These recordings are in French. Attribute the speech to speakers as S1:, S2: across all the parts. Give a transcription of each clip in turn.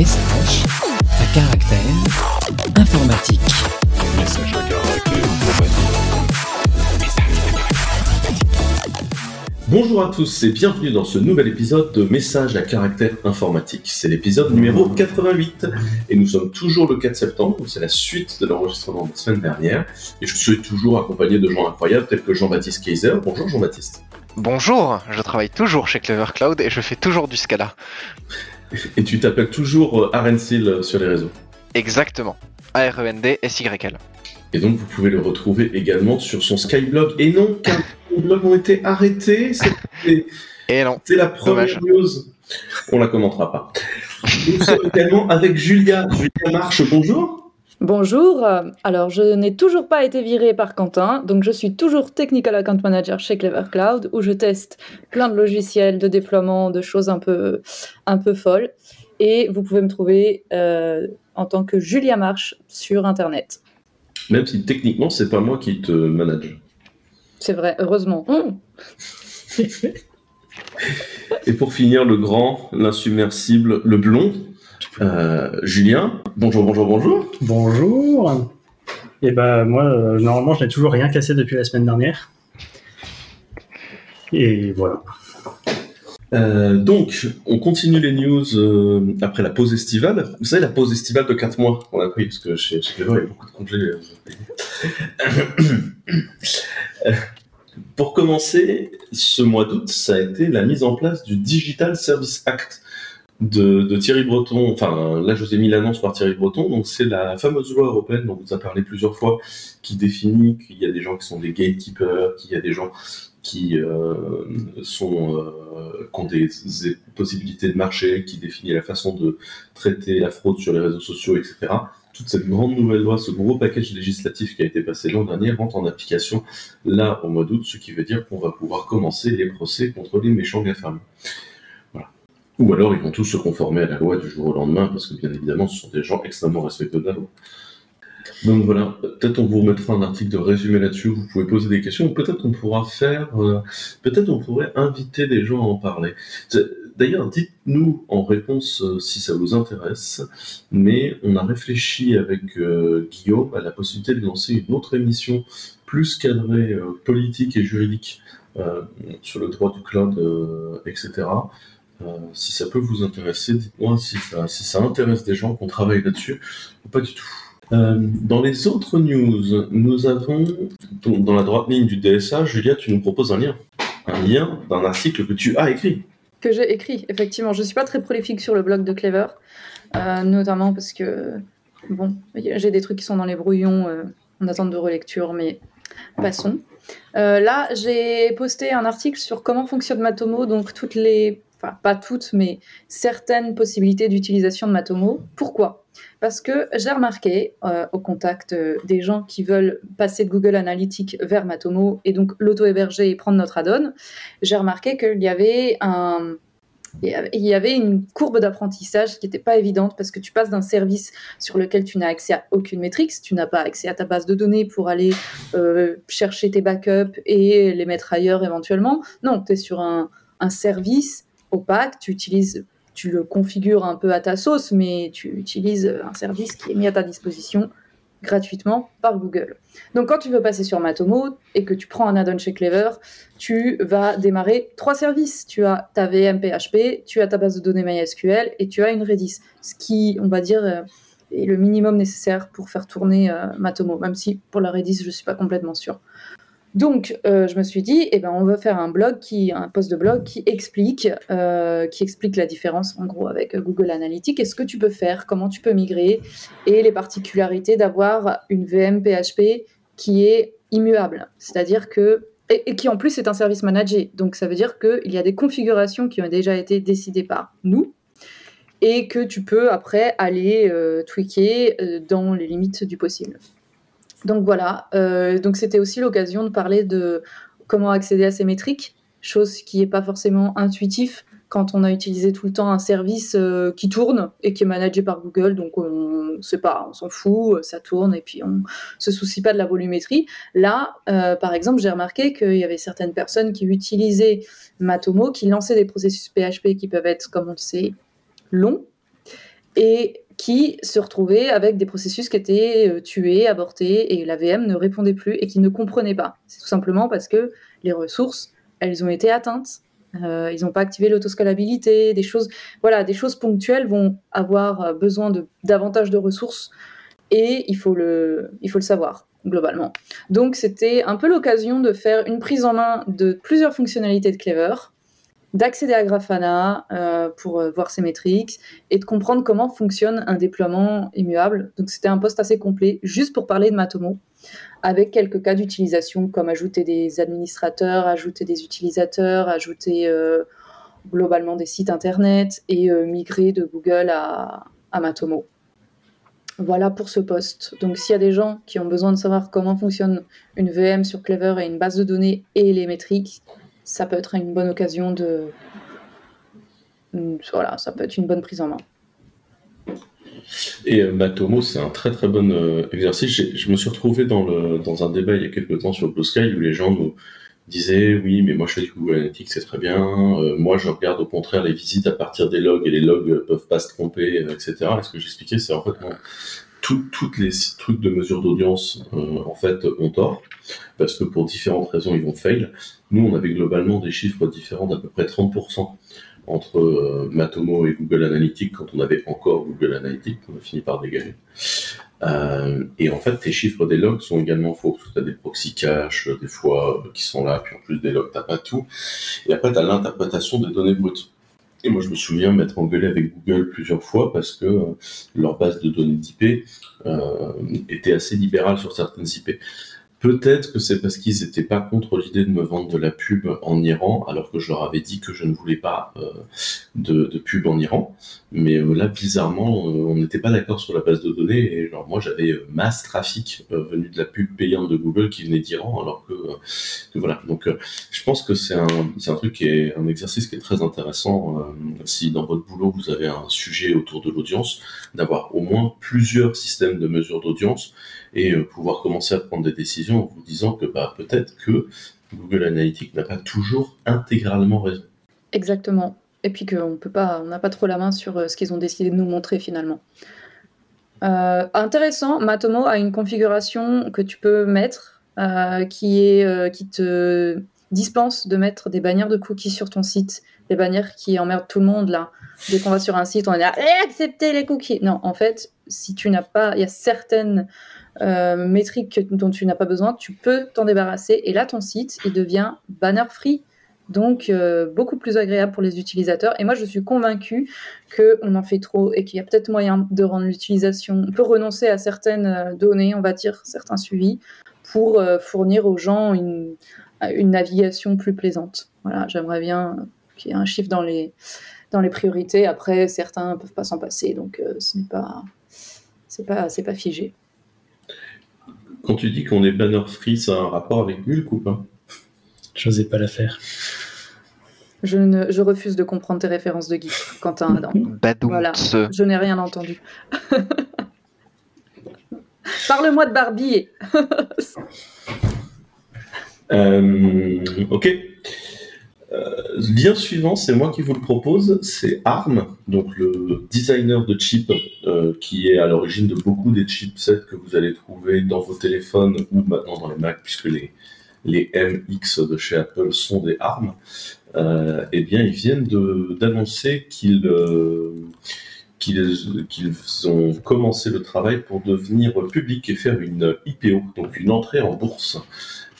S1: Message à caractère informatique.
S2: Message à caractère informatique.
S3: Bonjour à tous et bienvenue dans ce nouvel épisode de Message à caractère informatique. C'est l'épisode numéro 88 et nous sommes toujours le 4 septembre, c'est la suite de l'enregistrement de la semaine dernière et je suis toujours accompagné de gens incroyables tels que Jean-Baptiste Kaiser. Bonjour Jean-Baptiste.
S4: Bonjour, je travaille toujours chez Clever Cloud et je fais toujours du Scala.
S3: Et tu t'appelles toujours euh, Arensil sur les réseaux.
S4: Exactement. A-R-E-N-D-S-Y-L.
S3: Et donc vous pouvez le retrouver également sur son Skyblog. Et non, car les blogs ont été arrêtés. C'est
S4: Et non.
S3: c'est la première news. On la commentera pas. Nous sommes également avec Julia. Julia Marche, bonjour.
S5: Bonjour, euh, alors je n'ai toujours pas été virée par Quentin, donc je suis toujours Technical Account Manager chez Clever Cloud où je teste plein de logiciels de déploiement, de choses un peu, un peu folles. Et vous pouvez me trouver euh, en tant que Julia Marche sur Internet.
S3: Même si techniquement, c'est pas moi qui te manage.
S5: C'est vrai, heureusement. Hum,
S3: Et pour finir, le grand, l'insubmersible, le blond, euh, Julien. Bonjour, bonjour, bonjour.
S6: Bonjour. Et bah moi, euh, normalement, je n'ai toujours rien cassé depuis la semaine dernière. Et voilà.
S3: Euh, donc, on continue les news euh, après la pause estivale. Vous savez, la pause estivale de 4 mois, on a pris, parce que chez, chez Clever, il y a beaucoup de congés. Euh, Pour commencer, ce mois d'août, ça a été la mise en place du Digital Service Act de, de Thierry Breton. Enfin, là, je vous ai mis l'annonce par Thierry Breton. Donc, c'est la fameuse loi européenne dont on vous a parlé plusieurs fois, qui définit qu'il y a des gens qui sont des gatekeepers, qu'il y a des gens qui euh, sont euh, qui ont des, des possibilités de marché, qui définit la façon de traiter la fraude sur les réseaux sociaux, etc. Toute cette grande nouvelle loi, ce gros package législatif qui a été passé l'an dernier rentre en application là au mois d'août, ce qui veut dire qu'on va pouvoir commencer les procès contre les méchants GAFAM. Ou alors ils vont tous se conformer à la loi du jour au lendemain, parce que bien évidemment ce sont des gens extrêmement respectueux de la loi. Donc voilà, peut-être on vous remettra un article de résumé là-dessus, vous pouvez poser des questions, ou peut-être on pourra faire, euh, peut-être on pourrait inviter des gens à en parler. D'ailleurs, dites-nous en réponse euh, si ça vous intéresse, mais on a réfléchi avec euh, Guillaume à la possibilité de lancer une autre émission plus cadrée politique et juridique sur le droit du cloud, etc. Euh, si ça peut vous intéresser, dites-moi si ça, intéresse des gens qu'on travaille là-dessus ou pas du tout. Euh, dans les autres news, nous avons, dans la droite ligne du DSA, Julia, tu nous proposes un lien. Un lien d'un article que tu as écrit.
S5: que j'ai écrit, effectivement. Je ne suis pas très prolifique sur le blog de Clever, euh, notamment parce que, bon, j'ai des trucs qui sont dans les brouillons euh, en attente de relecture, mais passons. Là, j'ai posté un article sur comment fonctionne Matomo, donc toutes les, enfin pas toutes, mais certaines possibilités d'utilisation de Matomo. Pourquoi? Parce que j'ai remarqué euh, au contact euh, des gens qui veulent passer de Google Analytics vers Matomo et donc l'auto-héberger et prendre notre add-on, j'ai remarqué qu'il y avait un il y avait- une courbe d'apprentissage qui n'était pas évidente parce que tu passes d'un service sur lequel tu n'as accès à aucune métrique, tu n'as pas accès à ta base de données pour aller euh, chercher tes backups et les mettre ailleurs éventuellement. Non, tu es sur un service opaque, tu utilises, tu le configures un peu à ta sauce, mais tu utilises un service qui est mis à ta disposition gratuitement par Google. Donc quand tu veux passer sur Matomo et que tu prends un add-on chez Clever, tu vas démarrer trois services. Tu as ta VM PHP, tu as ta base de données MySQL et tu as une Redis. Ce qui, on va dire, euh, est le minimum nécessaire pour faire tourner euh, Matomo, même si pour la Redis, je ne suis pas complètement sûre. Donc, euh, je me suis dit, eh ben, on va faire un blog, qui, un post de blog qui explique, euh, qui explique la différence en gros avec Google Analytics et ce que tu peux faire, comment tu peux migrer et les particularités d'avoir une VM PHP qui est immuable. C'est-à-dire que et, qui en plus est un service managé. Donc ça veut dire qu'il y a des configurations qui ont déjà été décidées par nous et que tu peux après aller euh, tweaker dans les limites du possible. Donc voilà, euh, donc c'était aussi l'occasion de parler de comment accéder à ces métriques, chose qui n'est pas forcément intuitif quand on a utilisé tout le temps un service euh, qui tourne et qui est managé par Google, donc on sait pas, on s'en fout, ça tourne et puis on se soucie pas de la volumétrie. Là, euh, par exemple, j'ai remarqué qu'il y avait certaines personnes qui utilisaient Matomo, qui lançaient des processus PHP qui peuvent être, comme on le sait, longs et qui se retrouvaient avec des processus qui étaient euh, tués, abortés, et la VM ne répondait plus et qui ne comprenait pas. C'est tout simplement parce que les ressources, elles ont été atteintes. Euh, ils n'ont pas activé l'autoscalabilité, des choses, voilà, des choses ponctuelles vont avoir euh, besoin de davantage de ressources et il faut le, il faut le savoir globalement. Donc c'était un peu l'occasion de faire une prise en main de plusieurs fonctionnalités de Clever, d'accéder à Grafana euh, pour euh, voir ses métriques et de comprendre comment fonctionne un déploiement immuable. Donc c'était un poste assez complet juste pour parler de Matomo avec quelques cas d'utilisation comme ajouter des administrateurs, ajouter des utilisateurs, ajouter euh, globalement des sites internet et migrer de Google à, à Matomo. Voilà pour ce poste. Donc s'il y a des gens qui ont besoin de savoir comment fonctionne une VM sur Clever et une base de données et les métriques, ça peut être une bonne occasion de... Voilà, ça peut être une bonne prise en main.
S3: Et euh, Matomo, c'est un très très bon euh, exercice. Je me suis retrouvé dans, le, dans un débat il y a quelques temps sur Blue Sky où les gens nous disaient oui, mais moi je fais du Google Analytics, c'est très bien. Euh, moi je regarde au contraire les visites à partir des logs et les logs peuvent pas se tromper, etc. Et ce que j'expliquais, c'est en fait tout- toutes les trucs de mesure d'audience euh, en fait ont tort parce que pour différentes raisons ils vont fail. Nous on avait globalement des chiffres différents d'à peu près 30% entre euh, Matomo et Google Analytics quand on avait encore Google Analytics, on a fini par dégager. Euh, et en fait, tes chiffres des logs sont également faux, parce que tu des proxy caches, euh, des fois, qui sont là, puis en plus des logs, t'as pas tout. Et après, tu as l'interprétation des données brutes. Et moi, je me souviens m'être engueulé avec Google plusieurs fois parce que euh, leur base de données d'IP euh, était assez libérale sur certaines IP. Peut-être que c'est parce qu'ils n'étaient pas contre l'idée de me vendre de la pub en Iran, alors que je leur avais dit que je ne voulais pas euh, de, de pub en Iran. Mais euh, là, bizarrement, euh, on n'était pas d'accord sur la base de données. Et genre, moi, j'avais euh, masse trafic venu de la pub payante de Google qui venait d'Iran, alors que, voilà. Donc, je pense que c'est un, un truc qui est un exercice qui est très intéressant. si dans votre boulot vous avez un sujet autour de l'audience, d'avoir au moins plusieurs systèmes de mesure d'audience et pouvoir commencer à prendre des décisions en vous disant que bah, peut-être que Google Analytics n'a pas toujours intégralement raison.
S5: Exactement. Et puis qu'on peut pas, on n'a pas trop la main sur euh, ce qu'ils ont décidé de nous montrer finalement. Euh, intéressant, Matomo a une configuration que tu peux mettre euh, qui, est, qui te dispense de mettre des bannières de cookies sur ton site, des bannières qui emmerdent tout le monde là. Dès qu'on va sur un site, on est là, Eh, acceptez les cookies. Non, en fait, si tu n'as pas, il y a certaines métriques que- dont tu n'as pas besoin, tu peux t'en débarrasser. Et là, ton site, il devient banner free. Donc, euh, beaucoup plus agréable pour les utilisateurs. Et moi, je suis convaincue qu'on en fait trop et qu'il y a peut-être moyen de rendre l'utilisation. On peut renoncer à certaines euh, données, on va dire, certains suivis, pour euh, fournir aux gens une, une navigation plus plaisante. Voilà, j'aimerais bien qu'il y ait un chiffre dans les, dans les priorités. Après, certains ne peuvent pas s'en passer, donc euh, ce n'est pas, c'est pas, c'est pas figé.
S3: Quand tu dis qu'on est banner free, ça a un rapport avec Bulk ou pas?
S6: J'osais pas la faire.
S5: Je, ne, je refuse de comprendre tes références de GIF, Quentin Adam.
S4: Badoum.
S5: Voilà. Je n'ai rien entendu. Parle-moi de Barbie.
S3: Euh, ok. Euh, lien suivant, c'est moi qui vous le propose, c'est ARM, donc le designer de chips euh, qui est à l'origine de beaucoup des chipsets que vous allez trouver dans vos téléphones ou maintenant dans les Mac, puisque les, les MX de chez Apple sont des ARM. Euh, eh bien, ils viennent d'annoncer qu'ils euh, qu'ils ont commencé le travail pour devenir public et faire une IPO, donc une entrée en bourse.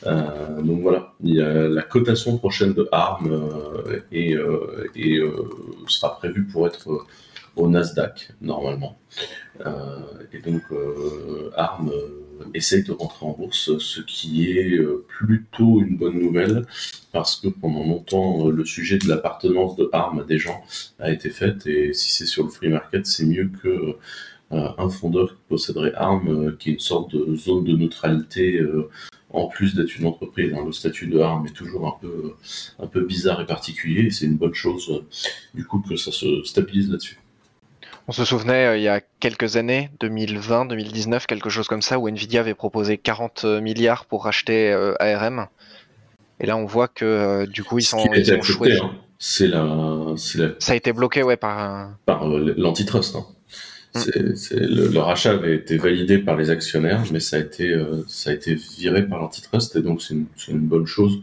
S3: Euh, donc voilà, il y a la cotation prochaine de ARM et, et sera prévue pour être au Nasdaq normalement. Et donc ARM euh, essaye de rentrer en bourse, ce qui est euh, plutôt une bonne nouvelle parce que pendant longtemps euh, le sujet de l'appartenance de ARM à des gens a été fait et si c'est sur le free market, c'est mieux que un fondeur qui posséderait ARM, euh, qui est une sorte de zone de neutralité en plus d'être une entreprise, hein, le statut de ARM est toujours un peu, un peu bizarre et particulier, et c'est une bonne chose du coup que ça se stabilise là-dessus.
S4: On se souvenait euh, il y a quelques années, 2020, 2019, quelque chose comme ça, où Nvidia avait proposé 40 milliards pour racheter euh, ARM. Et là, on voit que euh, du coup, ils sont, ils ont choisi.
S3: hein, c'est la, c'est la-
S4: Ça a été bloqué, ouais, par. un-
S3: par euh, l'antitrust. hein. C'est- le, le rachat avait été validé par les actionnaires, mais ça a été, euh, ça a été viré par l'antitrust, et donc c'est une, bonne chose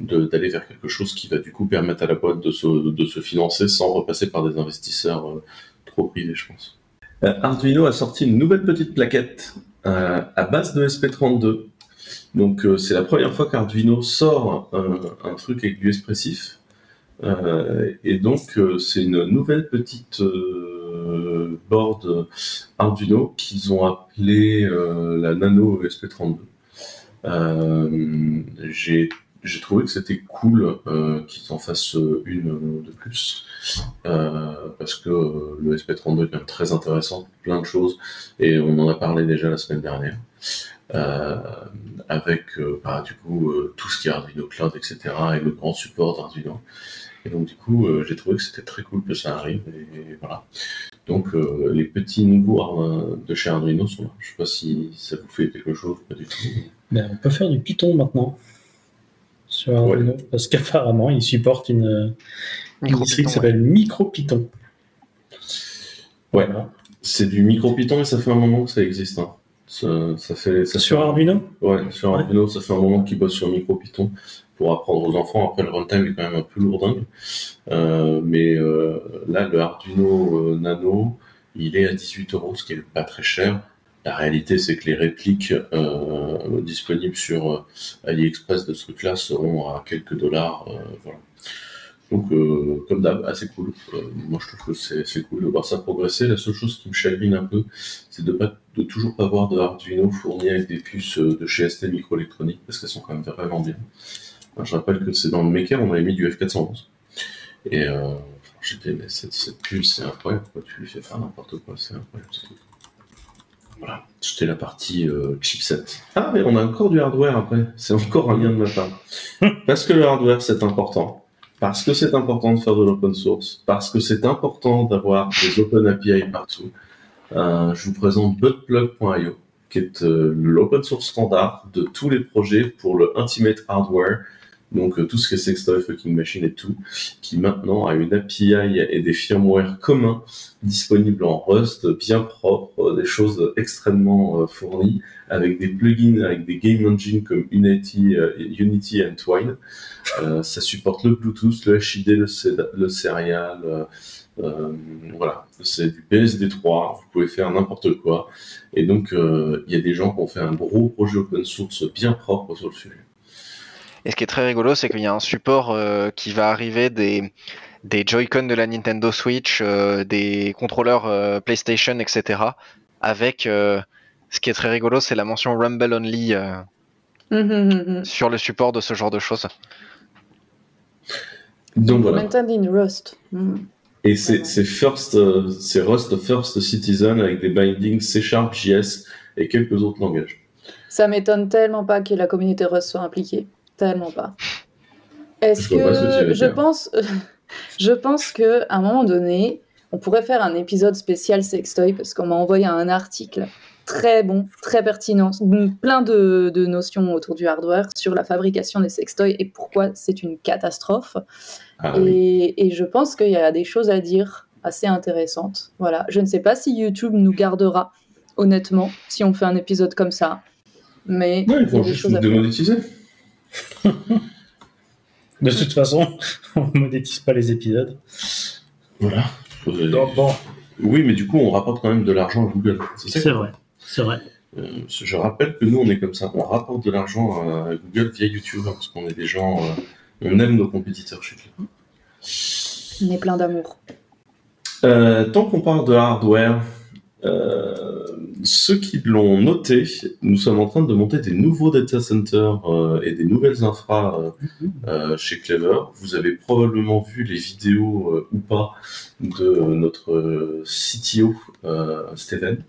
S3: d'aller vers quelque chose qui va du coup permettre à la boîte de se, de se financer sans repasser par des investisseurs euh, trop je pense. Euh, Arduino a sorti une nouvelle petite plaquette euh, à base de SP32. Donc euh, c'est la première fois qu'Arduino sort un, truc avec du expressif. Et donc c'est une nouvelle petite board Arduino qu'ils ont appelée la Nano SP32. Euh, j'ai j'ai trouvé que c'était cool euh, qu'ils en fassent une de plus. Euh, parce que euh, le SP32 est quand même très intéressant, plein de choses. Et on en a parlé déjà la semaine dernière. Euh, avec euh, bah, du coup euh, tout ce qui est Arduino Cloud etc et le grand support d'Arduino. Et donc du coup euh, j'ai trouvé que c'était très cool que ça arrive et, voilà. Donc euh, les petits nouveaux euh, de chez Arduino sont là. Je sais pas si ça vous fait quelque chose pas du tout.
S6: Ben, on peut faire du Python maintenant sur Arduino, parce qu'apparemment, il supporte une, une qui s'appelle MicroPython.
S3: Ouais.
S6: Voilà.
S3: c'est du micro Python et ça fait un moment que ça existe hein. ça, ça fait ça
S6: Sur
S3: fait-
S6: Arduino
S3: Ouais, sur
S6: Ouais.
S3: Arduino, ça fait un moment qu'ils bossent sur MicroPython pour apprendre aux enfants. Après, le runtime est quand même un peu lourdingue. Euh, mais euh, là, le Arduino euh, Nano, il est à 18 euros, ce qui est pas très cher. La réalité, c'est que les répliques euh, disponibles sur euh, AliExpress de ce truc-là seront à quelques dollars. euh. Donc, comme d'hab, assez cool. Moi, je trouve que c'est cool de voir ça progresser. La seule chose qui me chagrine un peu, c'est de, pas, toujours pas voir de Arduino fourni avec des puces de chez ST Microelectronics, parce qu'elles sont quand même vraiment bien. Je rappelle que c'est dans le Maker, on avait mis du F411. Et euh, j'étais, mais cette, puce, c'est incroyable, quoi. tu lui fais faire n'importe quoi, c'est incroyable. Voilà, c'était la partie euh, chipset. Ah, mais on a encore du hardware après, c'est encore un lien de ma part. Parce que le hardware, c'est important. Parce que c'est important de faire de l'open source. Parce que c'est important d'avoir des open API partout. Euh, je vous présente buttplug.io, qui est euh, l'open source standard de tous les projets pour le Ultimate Hardware, donc euh, tout ce qui est Sextoy, Fucking Machine et tout, qui maintenant a une API et des firmware communs disponibles en Rust, bien propres, des choses extrêmement euh, fournies, avec des plugins, avec des game engines comme Unity, euh, Unity and Twine. Ça supporte le Bluetooth, le HID, le, le Serial, voilà, c'est du PSD3, vous pouvez faire n'importe quoi. Et donc, il y a des gens qui ont fait un gros projet open source bien propre sur le sujet.
S4: Et ce qui est très rigolo, c'est qu'il y a un support euh, qui va arriver des, des Joy-Con de la Nintendo Switch, euh, des contrôleurs euh, PlayStation, etc. Avec euh, ce qui est très rigolo, c'est la mention Rumble Only
S5: hum, hum, hum.
S4: sur le support de ce genre de choses.
S3: Donc voilà.
S5: Implemented in Rust.
S3: Et c'est First, euh, c'est Rust First Citizen avec des bindings C Sharp, JS et quelques autres langages.
S5: Ça m'étonne tellement pas que la communauté Rust soit impliquée. Tellement pas. Est-ce
S3: pas que
S5: je pense, je pense que à un moment donné, on pourrait faire un épisode spécial sextoy parce qu'on m'a envoyé un article très bon, très pertinent, plein de, de notions autour du hardware sur la fabrication des sextoys et pourquoi c'est une catastrophe.
S3: Ah oui.
S5: Et, je pense qu'il y a des choses à dire assez intéressantes. Voilà. Je ne sais pas si YouTube nous gardera, honnêtement, si on fait un épisode comme ça. Mais
S3: Ouais,
S5: il y a des choses faire.
S6: De toute façon, on ne monétise pas les épisodes.
S3: Voilà.
S6: Donc bon,
S3: Oui, mais du coup, on rapporte quand même de l'argent à Google. C'est
S6: vrai. C'est vrai.
S3: Euh, je rappelle que nous, on est comme ça. On rapporte de l'argent à Google via YouTube hein, parce qu'on est des gens. euh, on aime nos compétiteurs chez Cloud.
S5: On est plein d'amour.
S3: Euh, tant qu'on parle de hardware, euh, ceux qui l'ont noté, nous sommes en train de monter des nouveaux data centers euh, et des nouvelles infras euh, euh, chez Clever. Vous avez probablement vu les vidéos euh, ou pas de notre CTO, euh, Steven.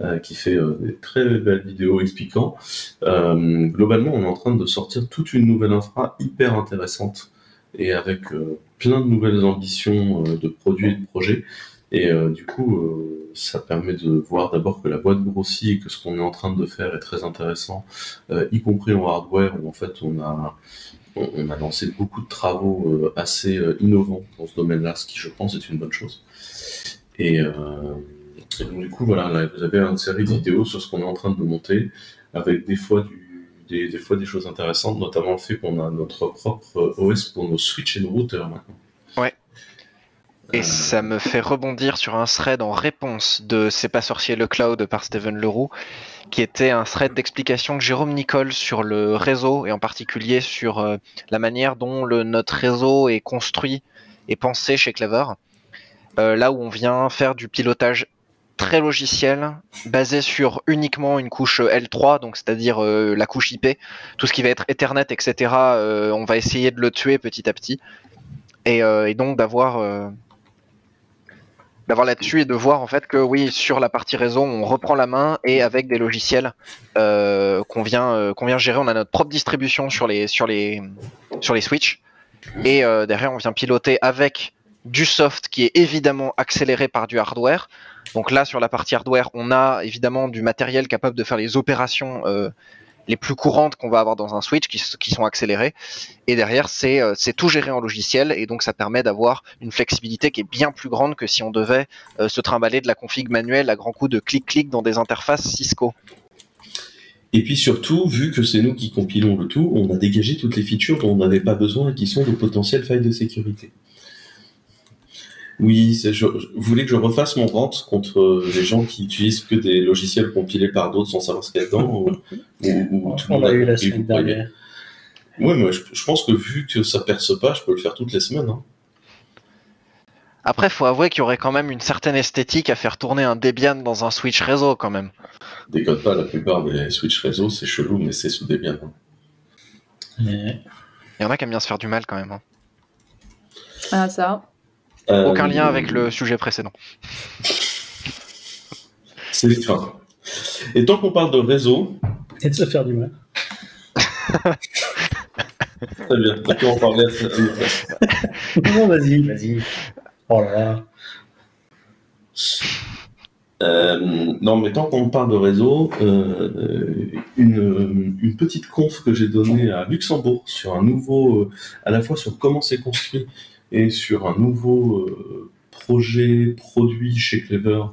S3: euh, qui fait des très belles vidéos expliquant. Euh, globalement, on est en train de sortir toute une nouvelle infra hyper intéressante et avec plein de nouvelles ambitions de produits et de projets. Et euh, du coup, euh, ça permet de voir d'abord que la boîte grossit et que ce qu'on est en train de faire est très intéressant, euh, y compris en hardware où en fait on a on a lancé beaucoup de travaux assez innovants dans ce domaine-là, ce qui je pense est une bonne chose. Et, donc, du coup, voilà, là, vous avez une série de vidéos sur ce qu'on est en train de monter, avec des fois, des, des fois des choses intéressantes, notamment le fait qu'on a notre propre OS pour nos switch et nos routers maintenant.
S4: Et
S3: Euh,
S4: ça me fait rebondir sur un thread en réponse de C'est pas sorcier le cloud par Steven Leroux, qui était un thread d'explication de Jérôme Nicole sur le réseau et en particulier sur euh, la manière dont le, notre réseau est construit et pensé chez Clever. Euh, là où on vient faire du pilotage très logiciel basé sur uniquement une couche L3, donc c'est-à-dire euh, la couche IP, tout ce qui va être Ethernet, etc. euh, on va essayer de le tuer petit à petit et, euh, donc d'avoir euh, d'avoir là-dessus et de voir en fait que oui sur la partie réseau on reprend la main et avec des logiciels euh, qu'on vient euh, vient gérer. On a notre propre distribution sur les sur les sur les switches et euh, derrière on vient piloter avec du soft qui est évidemment accéléré par du hardware. Donc là sur la partie hardware on a évidemment du matériel capable de faire les opérations les plus courantes qu'on va avoir dans un switch qui, sont accélérées et derrière c'est euh, c'est tout géré en logiciel et donc ça permet d'avoir une flexibilité qui est bien plus grande que si on devait euh, se trimballer de la config manuelle à grands coups de clic-clic dans des interfaces Cisco.
S3: Et puis surtout, vu que c'est nous qui compilons le tout, on a dégagé toutes les features dont on n'avait pas besoin et qui sont de potentielles failles de sécurité. Oui, je, je- vous voulez que je refasse mon rant contre euh, les gens qui utilisent que des logiciels compilés par d'autres sans savoir ce qu'il y a dedans ou, ou- ou tout le
S6: On
S3: monde
S6: l'a
S3: a
S6: eu la semaine dernière.
S3: Ouais, mais je, je pense que vu que ça perce pas, je peux le faire toutes les semaines. hein.
S4: Après, faut avouer qu'il y aurait quand même une certaine esthétique à faire tourner un Debian dans un switch réseau quand même.
S3: Décode pas, la plupart des switch réseau, c'est chelou, mais c'est sous Debian. hein.
S6: Mais-
S4: Il y en a qui aiment bien se faire du mal quand même. hein.
S5: Ah, ça.
S3: Euh,
S4: Aucun lien avec le sujet précédent.
S3: C'est fin. Et tant qu'on parle de réseau,
S6: Et de se faire du mal.
S3: très bien, tant qu'on en parlait à-
S6: Non, vas-y, vas-y. Oh là là.
S3: Euh, non, mais tant qu'on parle de réseau, euh, une, une petite conf que j'ai donnée à Luxembourg sur un nouveau, euh, à la fois sur comment c'est construit et sur un nouveau euh, projet, produit chez Clever,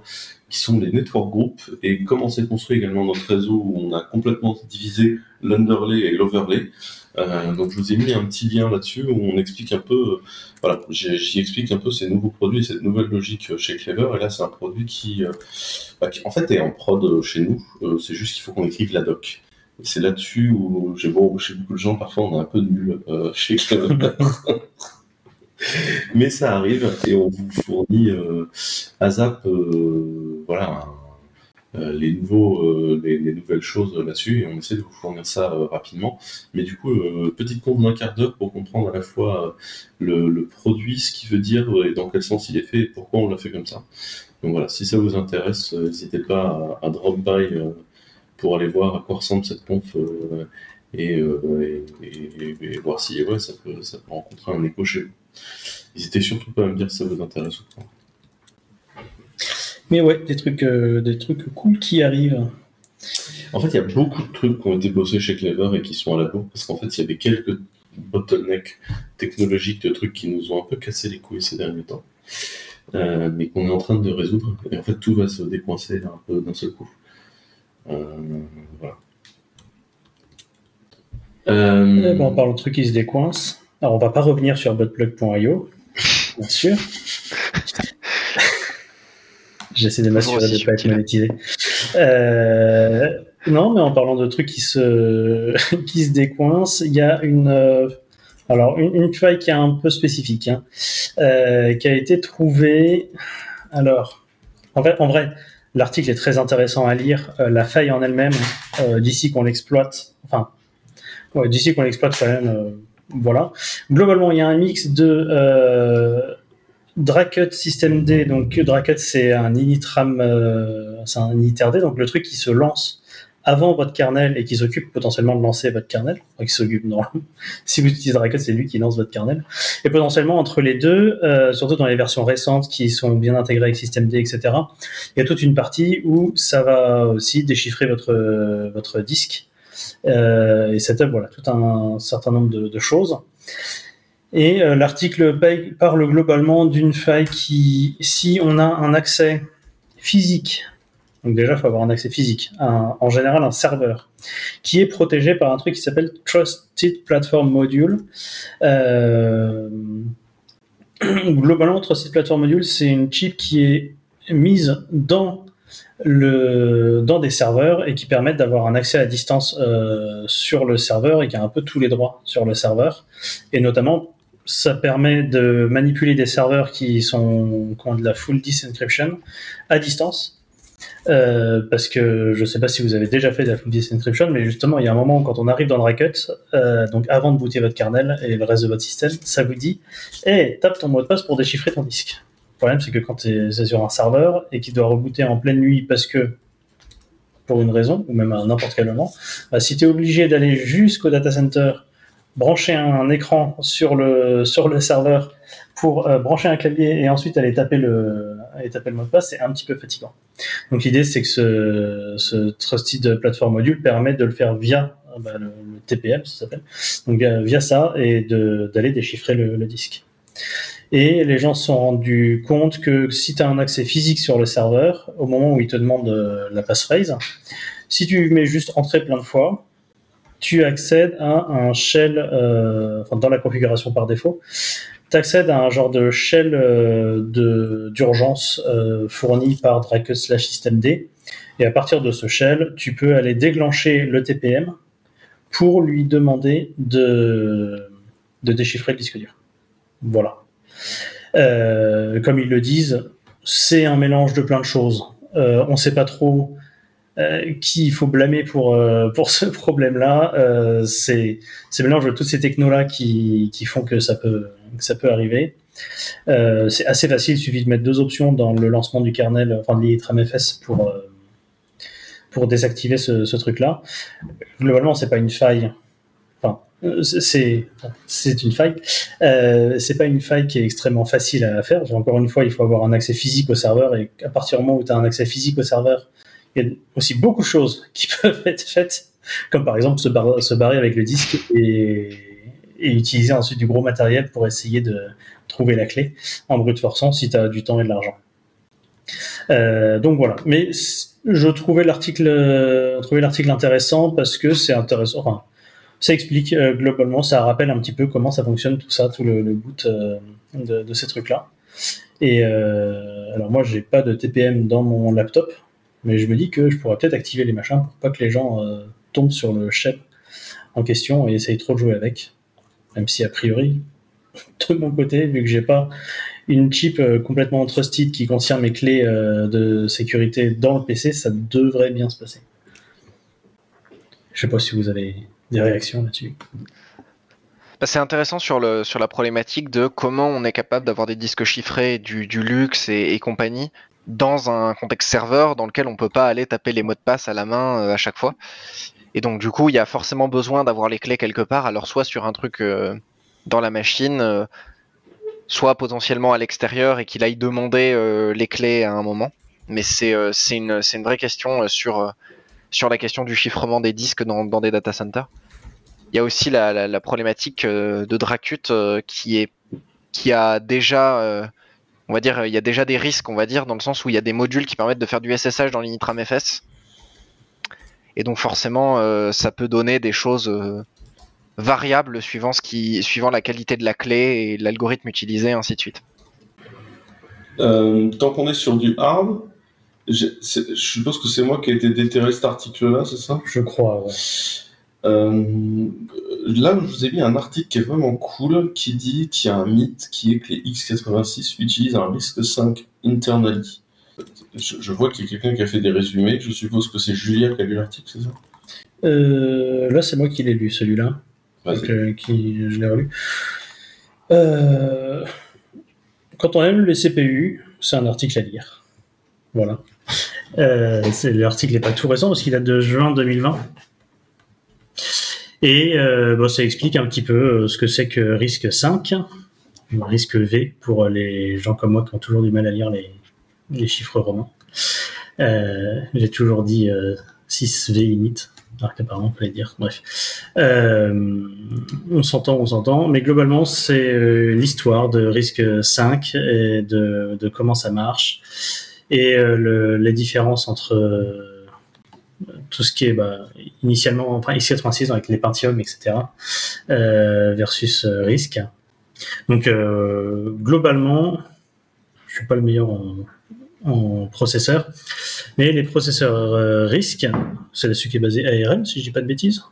S3: qui sont les network groups, et comment c'est construit également notre réseau où on a complètement divisé l'underlay et l'overlay. Euh, donc je vous ai mis un petit lien là-dessus où on explique un peu, euh, voilà, j'y explique un peu ces nouveaux produits et cette nouvelle logique chez Clever. Et là, c'est un produit qui, bah, en fait, est en prod chez nous. C'est juste qu'il faut qu'on écrive la doc. C'est là-dessus où j'ai bon, chez beaucoup de gens, parfois, on est un peu nul chez Clever. Mais ça arrive et on vous fournit euh, à Zap, euh, voilà, euh, les, euh, nouvelles choses là-dessus et on essaie de vous fournir ça euh, rapidement. Mais du coup, euh, petite compte d'un quart d'heure pour comprendre à la fois euh, le, produit, ce qu'il veut dire euh, et dans quel sens il est fait et pourquoi on l'a fait comme ça. Donc voilà, si ça vous intéresse, euh, n'hésitez pas à, drop by euh, pour aller voir à quoi ressemble cette euh, et, euh, voir si ça, peut, ça peut rencontrer un écho chez vous. N'hésitez surtout pas à me dire si ça vous intéresse ou pas.
S6: Mais ouais, des trucs, euh, des trucs cool qui arrivent.
S3: En fait, il y a beaucoup de trucs qui ont été bossés chez Clever et qui sont à la bourre parce qu'en fait, il y avait quelques bottlenecks technologiques de trucs qui nous ont un peu cassé les couilles ces derniers temps, euh, mais qu'on est en train de résoudre. Et en fait, tout va se décoincer un peu d'un seul coup. Euh, voilà. Euh,
S6: Eh ben, en parlant de trucs qui se décoincent, alors on va pas revenir sur botplug.io, bien sûr. J'essaie de m'assurer de ne pas être monétisé. Euh, non, mais en parlant de trucs qui se, qui se décoincent, il y a une, euh, alors une, une faille qui est un peu spécifique, hein, euh, qui a été trouvée. Alors, en vrai, en vrai l'article est très intéressant à lire. Euh, la faille en elle-même, euh, d'ici qu'on l'exploite, enfin, ouais, d'ici qu'on l'exploite quand même, euh, voilà. Globalement, il y a un mix de euh, Dracut System D. Donc, Dracut, c'est un initram, euh, c'est un initRD, donc le truc qui se lance avant votre kernel et qui s'occupe potentiellement de lancer votre kernel. Enfin, qui s'occupe, non. si vous utilisez Dracut, c'est lui qui lance votre kernel. Et potentiellement, entre les deux, euh, surtout dans les versions récentes qui sont bien intégrées avec Systemd, etc., il y a toute une partie où ça va aussi déchiffrer votre, votre disque euh, et setup, voilà, tout un, certain nombre de, choses. Et euh, l'article pa- parle globalement d'une faille qui, si on a un accès physique. Donc déjà, il faut avoir un accès physique, en général un serveur, qui est protégé par un truc qui s'appelle Trusted Platform Module. Euh, globalement, Trusted Platform Module, c'est une chip qui est mise dans le, dans des serveurs et qui permettent d'avoir un accès à distance euh, sur le serveur et qui a un peu tous les droits sur le serveur. Et notamment, ça permet de manipuler des serveurs qui sont qui ont de la full disk encryption à distance. Euh, parce que je ne sais pas si vous avez déjà fait de la full disk encryption, mais justement, il y a un moment où quand on arrive dans le Racket, euh, donc avant de booter votre kernel et le reste de votre système, ça vous dit Hey, tape ton mot de passe pour déchiffrer ton disque. Le problème, c'est que quand c'est sur un serveur et qu'il doit rebooter en pleine nuit parce que, pour une raison, ou même à n'importe quel moment, bah, si tu es obligé d'aller jusqu'au data center, brancher un écran sur le, sur le serveur pour euh, brancher un clavier et ensuite aller taper le, taper le mot de passe, c'est un petit peu fatigant. Donc l'idée, c'est que ce, Trusted Platform Module permet de le faire via euh, bah, le, TPM, ça s'appelle, donc via, ça, et d'aller déchiffrer le disque. Et les gens se sont rendus compte que si tu as un accès physique sur le serveur, au moment où il te demande euh, la passphrase, si tu mets juste entrée plein de fois, tu accèdes à un shell, euh, enfin dans la configuration par défaut, tu accèdes à un genre de shell euh, d'urgence euh, fourni par Drakus slash systemd. Et à partir de ce shell, tu peux aller déclencher le TPM pour lui demander de, de déchiffrer le disque dur. Voilà. Euh, comme ils le disent, c'est un mélange de plein de choses. Euh, on ne sait pas trop euh, qui il faut blâmer pour, pour ce problème-là. C'est le mélange de toutes ces technos-là qui, qui font que ça peut, ça peut arriver. C'est assez facile, il suffit de mettre deux options dans le lancement du kernel, enfin de l'ITRAMFS pour, pour désactiver ce, ce truc-là. Globalement, c'est pas une faille. Euh, c'est- une faille. Euh, c'est pas une faille qui est extrêmement facile à faire. Encore une fois, il faut avoir un accès physique au serveur et à partir du moment où tu as un accès physique au serveur, il y a aussi beaucoup de choses qui peuvent être faites, comme par exemple se, bar- se barrer avec le disque et, utiliser ensuite du gros matériel pour essayer de trouver la clé en brute forçant si tu as du temps et de l'argent. Euh, donc voilà. Mais je trouvais l'article, euh, l'article intéressant parce que c'est intéressant. Ça explique euh, globalement, ça rappelle un petit peu comment ça fonctionne tout ça, tout le, boot euh, de, ces trucs-là. Et euh, alors moi, j'ai pas de TPM dans mon laptop, mais je me dis que je pourrais peut-être activer les machins pour pas que les gens tombent sur le shell en question et essayent trop de jouer avec. Même si a priori, de mon côté, vu que j'ai pas une chip complètement trusted qui contient mes clés de sécurité dans le PC, ça devrait bien se passer. Je sais pas si vous avez des réactions là-dessus.
S4: Bah, c'est intéressant sur, le, sur la problématique de comment on est capable d'avoir des disques chiffrés, du, luxe et, compagnie dans un contexte serveur dans lequel on peut pas aller taper les mots de passe à la main euh, à chaque fois. Et donc du coup, il y a forcément besoin d'avoir les clés quelque part, alors soit sur un truc euh, dans la machine, euh, soit potentiellement à l'extérieur et qu'il aille demander les clés à un moment. Mais c'est une, une vraie question sur, sur la question du chiffrement des disques dans, des data centers. Il y a aussi la, problématique euh, de Dracute euh, qui a déjà euh, on va dire il y a déjà des risques on va dire dans le sens où il y a des modules qui permettent de faire du SSH dans l'Initram-FS et donc forcément ça peut donner des choses variables suivant ce qui suivant la qualité de la clé et l'algorithme utilisé ainsi de suite.
S3: Tant qu'on est sur du hard, c'est- je suppose que c'est moi qui ai été déterré cet article-là, c'est ça?
S6: Je crois, ouais.
S3: Euh, Là, je vous ai mis un article qui est vraiment cool, qui dit qu'il y a un mythe qui est que les x86 utilisent un RISC 5 internally. Je, je vois qu'il y a quelqu'un qui a fait des résumés, je suppose que c'est Julien qui a lu l'article, c'est ça?
S6: Euh, là, c'est moi qui l'ai lu, celui-là. Euh, qui, je l'ai relu. Euh, quand on aime les CPU, c'est un article à lire. Voilà. Euh, L'article n'est pas tout récent parce qu'il date de juin 2020. Et euh, bon, ça explique un petit peu euh, ce que c'est que risque 5, ou risque V pour les gens comme moi qui ont toujours du mal à lire les, chiffres romains. J'ai toujours dit euh, 6V init, alors qu'apparemment on peut les dire. Bref. On s'entend, on s'entend, mais globalement, c'est l'histoire de risque 5 et de comment ça marche. Et euh, le- les différences entre euh, tout ce qui est bah, initialement, enfin x86 avec les Pentium, etc., euh, versus euh, RISC. Donc euh, globalement, je suis pas le meilleur en, en processeur, mais les processeurs euh, RISC, c'est celui qui est basé ARM, si je dis pas de bêtises,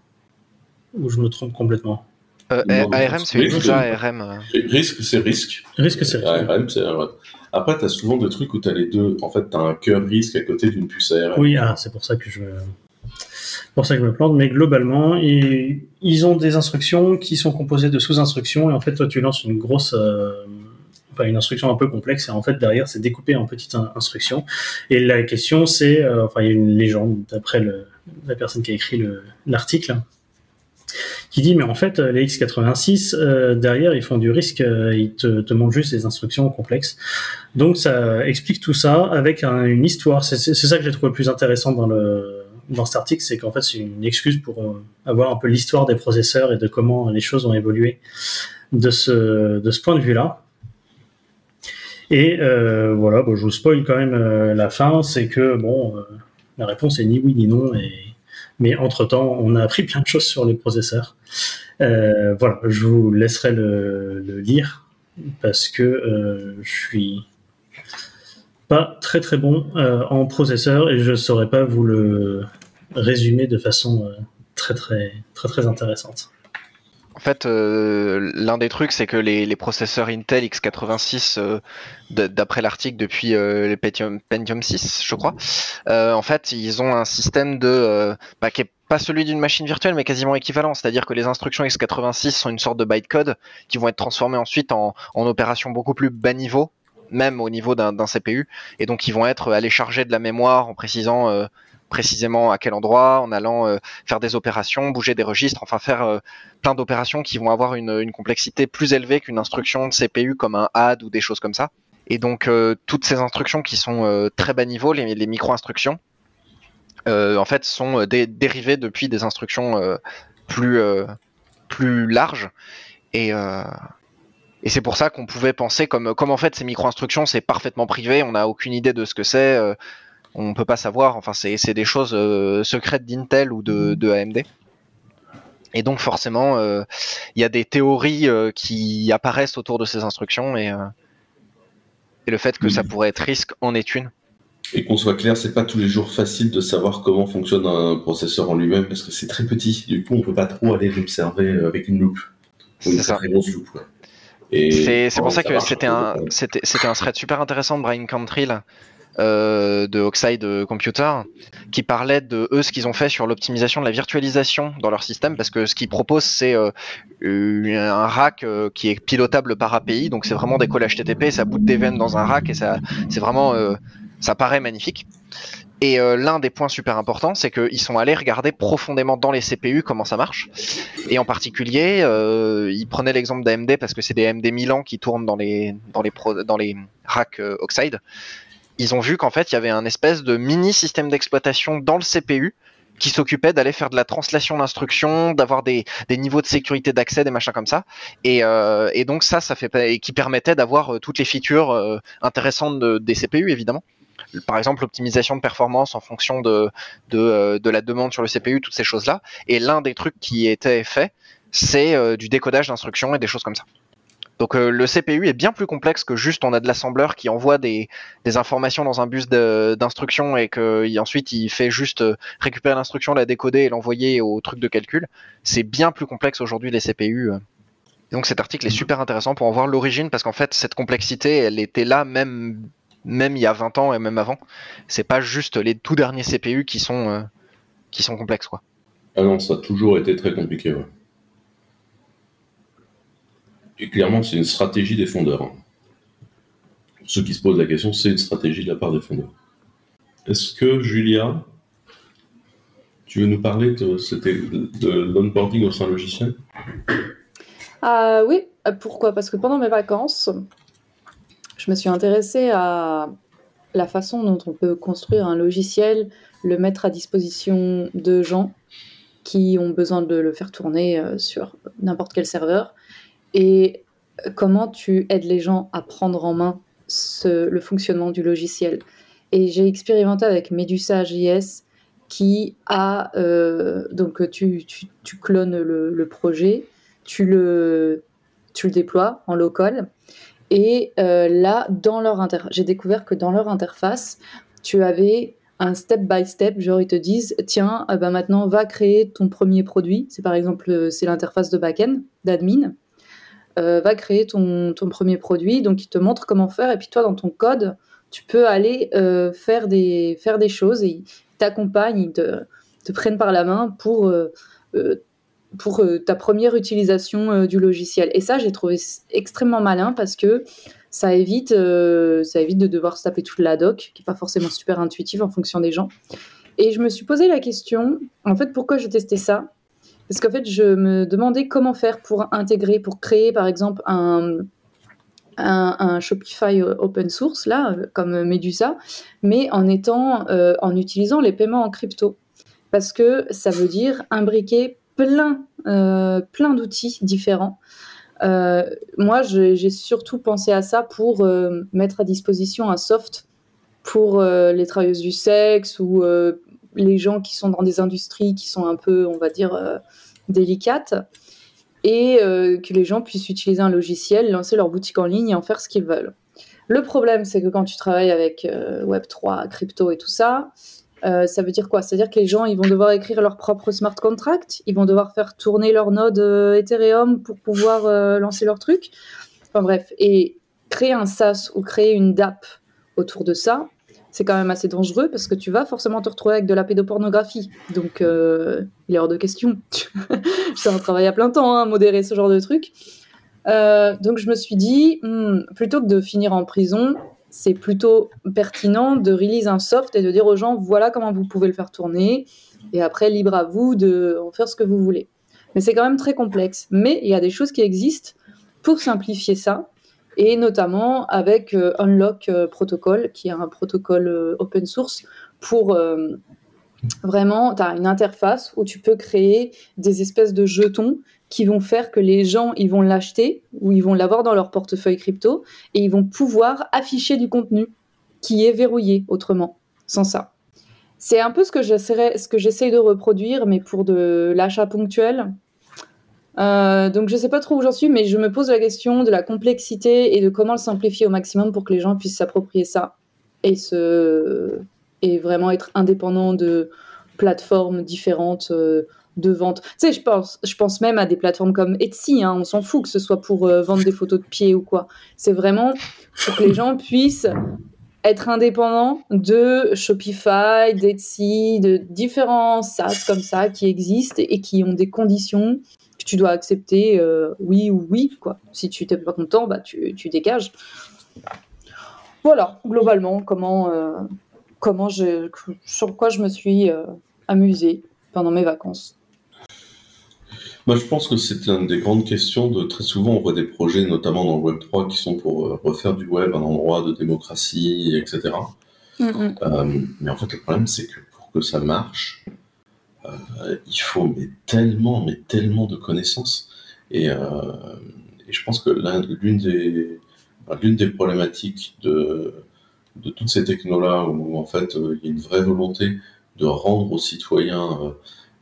S6: ou je me trompe complètement?
S4: Euh,
S3: Non,
S4: ARM, c'est. ARM.
S3: Risque, c'est risque.
S6: RISC, c'est RISC.
S3: ARM, c'est ARM. Après, tu as souvent des trucs où tu as les deux. En fait, tu as un cœur risque à côté d'une puce ARM.
S6: Oui, ah, c'est pour ça que je pour ça que je me plante, mais globalement, ils, ils ont des instructions qui sont composées de sous-instructions, et en fait, toi, tu lances une grosse, euh, enfin, une instruction un peu complexe, et en fait, derrière, c'est découpé en petites in- instructions. Et la question, c'est, euh, enfin, il y a une légende d'après la personne qui a écrit le- l'article, qui dit, mais en fait, les x86, euh, derrière, ils font du risque, euh, ils te, montrent juste des instructions complexes. Donc ça explique tout ça avec un- une histoire. C'est ça que j'ai trouvé le plus intéressant dans, le, dans cet article, c'est qu'en fait c'est une excuse pour euh, avoir un peu l'histoire des processeurs et de comment les choses ont évolué de ce, de ce point de vue-là. Et euh, voilà, bon, je vous spoil quand même la fin, c'est que bon, la réponse est ni oui ni non. Et, mais entre-temps, on a appris plein de choses sur les processeurs. Euh, voilà, je vous laisserai le, le lire parce que euh, je suis pas très très bon euh, en processeur et je saurais pas vous le résumer de façon euh, très très très très intéressante.
S4: En fait, euh, l'un des trucs, c'est que les, processeurs Intel x86, euh, d'après l'article depuis euh, les Pentium, Pentium 6, je crois, en fait, ils ont un système de, bah, qui est pas celui d'une machine virtuelle, mais quasiment équivalent. C'est-à-dire que les instructions x86 sont une sorte de bytecode qui vont être transformées ensuite en, opérations beaucoup plus bas niveau, même au niveau d'un CPU, et donc ils vont être allés charger de la mémoire en précisant précisément à quel endroit, en allant euh, faire des opérations, bouger des registres, enfin faire euh, plein d'opérations qui vont avoir une, complexité plus élevée qu'une instruction de CPU comme un add ou des choses comme ça. Et donc euh, toutes ces instructions qui sont très bas niveau, les, micro-instructions, en fait sont dé- dérivées depuis des instructions plus, plus larges. Et, et c'est pour ça qu'on pouvait penser comme, comme en fait ces micro-instructions c'est parfaitement privé, on n'a aucune idée de ce que c'est, on peut pas savoir, enfin c'est des choses euh, secrètes d'Intel ou de, de AMD. Et donc forcément, euh, il y a des théories euh, qui apparaissent autour de ces instructions et, et le fait que
S3: Oui.
S4: ça pourrait être risque en est une.
S3: Et qu'on soit clair, c'est pas tous les jours facile de savoir comment fonctionne un processeur en lui-même parce que c'est très petit. Du coup, on peut pas trop aller l'observer avec une loupe. Ou
S4: C'est ça.
S3: très grosse loupe.
S4: C'est pour ça que c'était un, un thread super intéressant de Brian Cantrill euh, de Oxide Computer qui parlait de eux ce qu'ils ont fait sur l'optimisation de la virtualisation dans leur système parce que ce qu'ils proposent c'est euh, un rack euh, qui est pilotable par API donc c'est vraiment des calls HTTP ça boot des VM dans un rack et ça c'est vraiment ça paraît magnifique et l'un des points super importants, c'est qu'ils sont allés regarder profondément dans les CPU comment ça marche. Et en particulier, ils prenaient l'exemple d'AMD parce que c'est des AMD Milan qui tournent dans les, dans les, racks Oxide. Ils ont vu qu'en fait, il y avait un espèce de mini système d'exploitation dans le CPU qui s'occupait d'aller faire de la translation d'instructions, d'avoir des, niveaux de sécurité d'accès, des machins comme ça. Et, euh, donc ça, ça fait et qui permettait d'avoir euh, toutes les features euh, intéressantes de- des CPU évidemment. Par exemple, l'optimisation de performance en fonction de, de, la demande sur le CPU, toutes ces choses-là. Et l'un des trucs qui était fait, c'est du décodage d'instructions et des choses comme ça. Donc euh, le CPU est bien plus complexe que juste on a de l'assembleur qui envoie des, des informations dans un bus d'instructions et que il- ensuite il fait juste euh, récupérer l'instruction, la décoder et l'envoyer au truc de calcul. C'est bien plus complexe aujourd'hui les CPU. euh. Et donc cet article est super intéressant pour en voir l'origine parce qu'en fait cette complexité elle était là même même il y a 20 ans et même avant. C'est pas juste les tout derniers CPU qui sont euh, qui sont complexes quoi.
S3: Ah non, ça a toujours été très compliqué. ouais. Et clairement, c'est une stratégie des fondeurs. hein. Ceux qui se posent la question, c'est une stratégie de la part des fondeurs. Est-ce que, Julia, tu veux nous parler de, de l'onboarding au sein logiciel?
S5: Ah oui, euh, pourquoi? Parce que pendant mes vacances, je me suis intéressée à la façon dont on peut construire un logiciel, le mettre à disposition de gens qui ont besoin de le faire tourner euh, sur n'importe quel serveur, et comment tu aides les gens à prendre en main ce- le fonctionnement du logiciel? Et j'ai expérimenté avec Medusa JS qui a. euh, donc, tu, tu, clones le, projet, tu le, déploies en local. Et euh, là, dans leur j'ai découvert que dans leur interface, tu avais un step by step, genre ils te disent, tiens, euh, bah maintenant va créer ton premier produit. C'est par exemple, euh, c'est l'interface de backend, d'admin. Euh, va créer ton, ton premier produit, donc ils te montrent comment faire. Et puis toi, dans ton code, tu peux aller euh, faire, des, faire des choses et ils t'accompagnent, ils te, te prennent par la main pour, euh, pour ta première utilisation du logiciel. Et ça, j'ai trouvé extrêmement malin parce que ça évite, ça évite de devoir se taper toute la doc, qui n'est pas forcément super intuitive en fonction des gens. Et je me suis posé la question, en fait, pourquoi je testais ça? Parce qu'en fait, je me demandais comment faire pour intégrer, pour créer, par exemple, un, Shopify open source, là, comme Medusa, mais en, étant, euh, en utilisant les paiements en crypto. Parce que ça veut dire imbriquer plein, euh, plein d'outils différents. Euh, moi, j'ai surtout pensé à ça pour mettre à disposition un soft pour les travailleuses du sexe ou les gens qui sont dans des industries qui sont un peu, on va dire, euh, délicates, et euh, que les gens puissent utiliser un logiciel, lancer leur boutique en ligne et en faire ce qu'ils veulent. Le problème, c'est que quand tu travailles avec euh, Web3, crypto et tout ça, ça veut dire quoi? C'est-à-dire que les gens, ils vont devoir écrire leur propre smart contract, ils vont devoir faire tourner leur node Ethereum pour pouvoir lancer leur truc. Enfin bref, et créer un SaaS ou créer une DApp autour de ça, c'est quand même assez dangereux parce que tu vas forcément te retrouver avec de la pédopornographie. Donc, euh, il est hors de question. c'est un travail à plein temps, hein, modérer ce genre de truc. Euh, donc, je me suis dit, hmm, plutôt que de finir en prison, c'est plutôt pertinent de release un soft et de dire aux gens, voilà comment vous pouvez le faire tourner. Et après, libre à vous de en faire ce que vous voulez. Mais c'est quand même très complexe. Mais il y a des choses qui existent pour simplifier ça et notamment avec euh, Unlock euh, Protocol, qui est un protocole euh, open source pour vraiment, tu as une interface où tu peux créer des espèces de jetons qui vont faire que les gens, ils vont l'acheter ou ils vont l'avoir dans leur portefeuille crypto et ils vont pouvoir afficher du contenu qui est verrouillé autrement, sans ça. C'est un peu ce que j'essaye de reproduire, mais pour de l'achat ponctuel, euh, donc je sais pas trop où j'en suis, mais je me pose la question de la complexité et de comment le simplifier au maximum pour que les gens puissent s'approprier ça et se et vraiment être indépendants de plateformes différentes euh, de vente. Tu sais, je pense, je pense même à des plateformes comme Etsy. Hein, on s'en fout que ce soit pour euh, vendre des photos de pieds ou quoi. C'est vraiment pour que les gens puissent être indépendants de Shopify, d'Etsy, de différents SaaS comme ça qui existent et qui ont des conditions que tu dois accepter euh, oui ou oui. Quoi. Si tu n'es pas content, bah, tu, tu dégages. Voilà, globalement, comment, euh, comment sur quoi je me suis euh, amusée pendant mes vacances.
S3: Moi, je pense que c'est une des grandes questions de très souvent, on voit des projets, notamment dans le Web 3, qui sont pour euh, refaire du web un endroit de démocratie, etc.
S5: Mm,
S3: Euh, mais en fait, le problème, c'est que pour que ça marche, euh, il faut mais tellement, mais tellement de connaissances. Et, euh, et je pense que l'un- l'une des, l'une des problématiques de, de toutes ces technos-là, où en fait, il y a une vraie volonté de rendre aux citoyens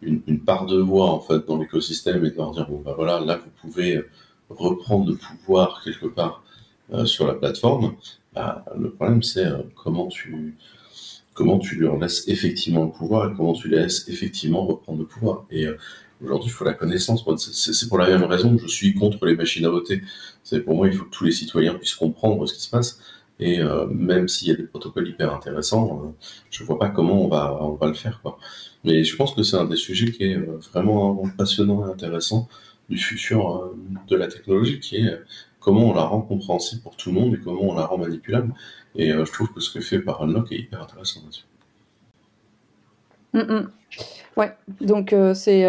S3: une, part de voix en fait dans l'écosystème et de leur dire bon bah voilà, là vous pouvez reprendre le pouvoir quelque part euh, sur la plateforme. Bah, le problème c'est euh, comment tu comment tu leur laisses effectivement le pouvoir et comment tu les laisses effectivement reprendre le pouvoir. Et euh, aujourd'hui, il faut la connaissance. C'est pour la même raison que je suis contre les machines à voter. C'est pour moi, il faut que tous les citoyens puissent comprendre ce qui se passe. Et euh, même s'il y a des protocoles hyper intéressants, euh, je vois pas comment on va, on va le faire. Quoi. Mais je pense que c'est un des sujets qui est euh, vraiment passionnant et intéressant du futur euh, de la technologie, qui est comment on la rend compréhensible pour tout le monde et comment on la rend manipulable. Et je trouve que ce que fait par Unlock est hyper intéressant là-dessus.
S5: Mm, mm. Ouais, donc c'est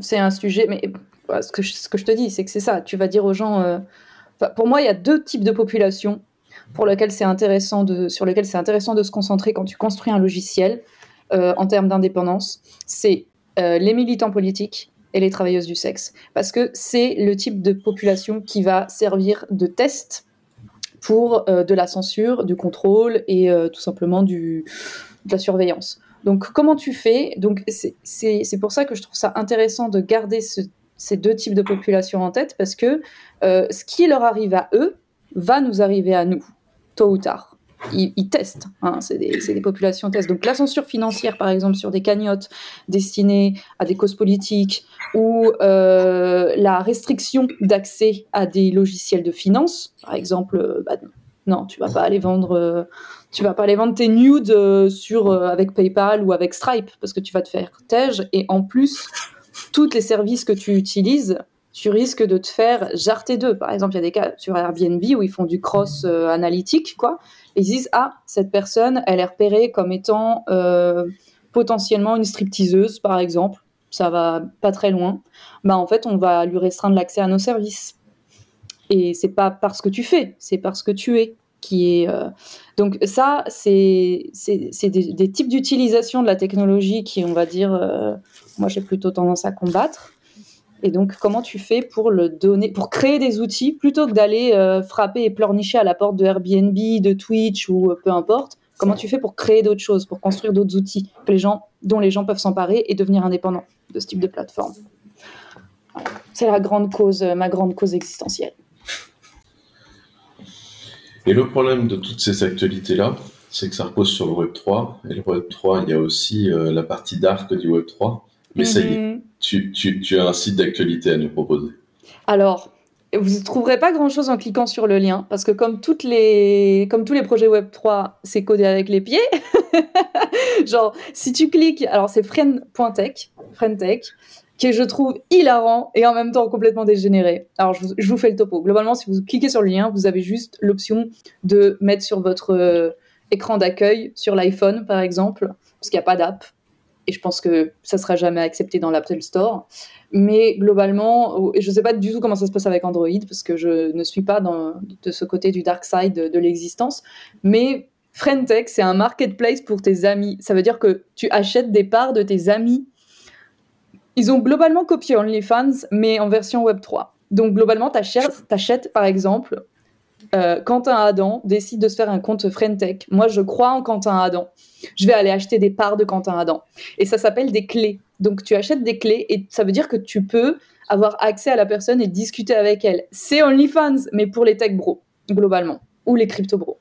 S5: c'est un sujet, mais ce que, je, ce que je te dis, c'est que c'est ça. Tu vas dire aux gens. pour moi, il y a deux types de populations pour lesquelles c'est intéressant de, sur lesquelles c'est intéressant de se concentrer quand tu construis un logiciel euh, en termes d'indépendance. C'est euh, les militants politiques et les travailleuses du sexe, parce que c'est le type de population qui va servir de test pour euh, de la censure, du contrôle et tout simplement du, de la surveillance. Donc comment tu fais? Donc c'est- pour ça que je trouve ça intéressant de garder ce- ces deux types de populations en tête parce que ce qui leur arrive à eux va nous arriver à nous, tôt ou tard. Ils, testent, hein, c'est des, populations testent. Donc la censure financière, par exemple, sur des cagnottes destinées à des causes politiques ou euh, la restriction d'accès à des logiciels de finance, par exemple, euh, bah, non, tu vas pas aller vendre, euh, tu vas pas aller vendre tes nudes sur avec PayPal ou avec Stripe parce que tu vas te faire tège et en plus tous les services que tu utilises, tu risques de te faire jarter d'eux. Par exemple, il y a des cas sur Airbnb où ils font du cross euh, analytique, quoi. Ils disent ah cette personne, elle est repérée comme étant euh, potentiellement une stripteaseuse, par exemple. Ça va pas très loin. Bah en fait, on va lui restreindre l'accès à nos services. Et c'est pas parce que tu fais, c'est parce que tu es qui est. euh, Donc ça, c'est c'est c'est des, des types d'utilisation de la technologie qui, on va dire, moi j'ai plutôt tendance à combattre. Et donc, comment tu fais pour le donner, pour créer des outils plutôt que d'aller euh, frapper et pleurnicher à la porte de Airbnb, de Twitch ou euh, peu importe? Comment tu fais pour créer d'autres choses, pour construire d'autres outils que les gens, dont les gens peuvent s'emparer et devenir indépendants de ce type de plateforme? C'est la grande cause, euh, ma grande cause existentielle.
S3: Et le problème de toutes ces actualités-là, c'est que ça repose sur le Web 3. Et le Web 3, il y a aussi la partie dark du Web 3. Mais ça y est,
S5: Mhm.
S3: tu, tu, tu as un site d'actualité à nous proposer.
S5: Alors, vous ne trouverez pas grand-chose en cliquant sur le lien, parce que comme, toutes les, comme tous les projets Web3, c'est codé avec les pieds. Genre, si tu cliques, alors c'est friend.tech, friendtech, qui est, je trouve, hilarant et en même temps complètement dégénéré. Alors, je vous, je vous fais le topo. Globalement, si vous cliquez sur le lien, vous avez juste l'option de mettre sur votre euh, écran d'accueil, sur l'iPhone par exemple, parce qu'il n'y a pas d'app. Et je pense que ça sera jamais accepté dans l'Apple Store. Mais globalement, je ne sais pas du tout comment ça se passe avec Android, parce que je ne suis pas de ce côté du dark side de, l'existence. Mais Friendtech, c'est un marketplace pour tes amis. Ça veut dire que tu achètes des parts de tes amis. Ils ont globalement copié OnlyFans, mais en version Web3. Donc globalement, tu achètes, par exemple, euh, Quentin Adam décide de se faire un compte Friendtech. Moi, je crois en Quentin Adam. Je vais aller acheter des parts de Quentin Adam. Et ça s'appelle des clés. Donc tu achètes des clés et ça veut dire que tu peux avoir accès à la personne et discuter avec elle. C'est OnlyFans, mais pour les tech bros, globalement, ou les crypto bros.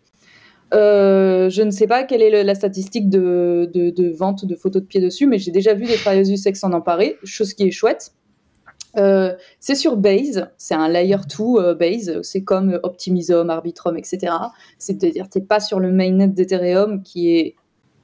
S5: Euh, je ne sais pas quelle est la statistique de, vente de photos de pieds dessus, mais j'ai déjà vu des travailleuses du sexe en emparer, chose qui est chouette. Euh, c'est sur Base, c'est un layer 2 euh, Base, c'est comme Optimism, Arbitrum, etc. C'est-à-dire tu n'es pas sur le mainnet d'Ethereum qui est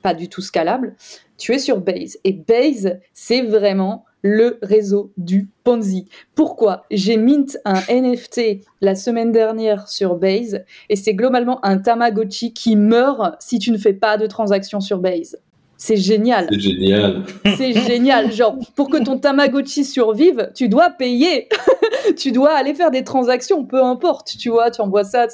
S5: pas du tout scalable, tu es sur Base. Et Base, c'est vraiment le réseau du Ponzi. Pourquoi? J'ai mint un NFT la semaine dernière sur Base et c'est globalement un Tamagotchi qui meurt si tu ne fais pas de transaction sur Base. C'est génial.
S3: C'est génial.
S5: C'est génial. Genre, pour que ton Tamagotchi survive, tu dois payer. tu dois aller faire des transactions, peu importe. Tu vois, tu envoies ça.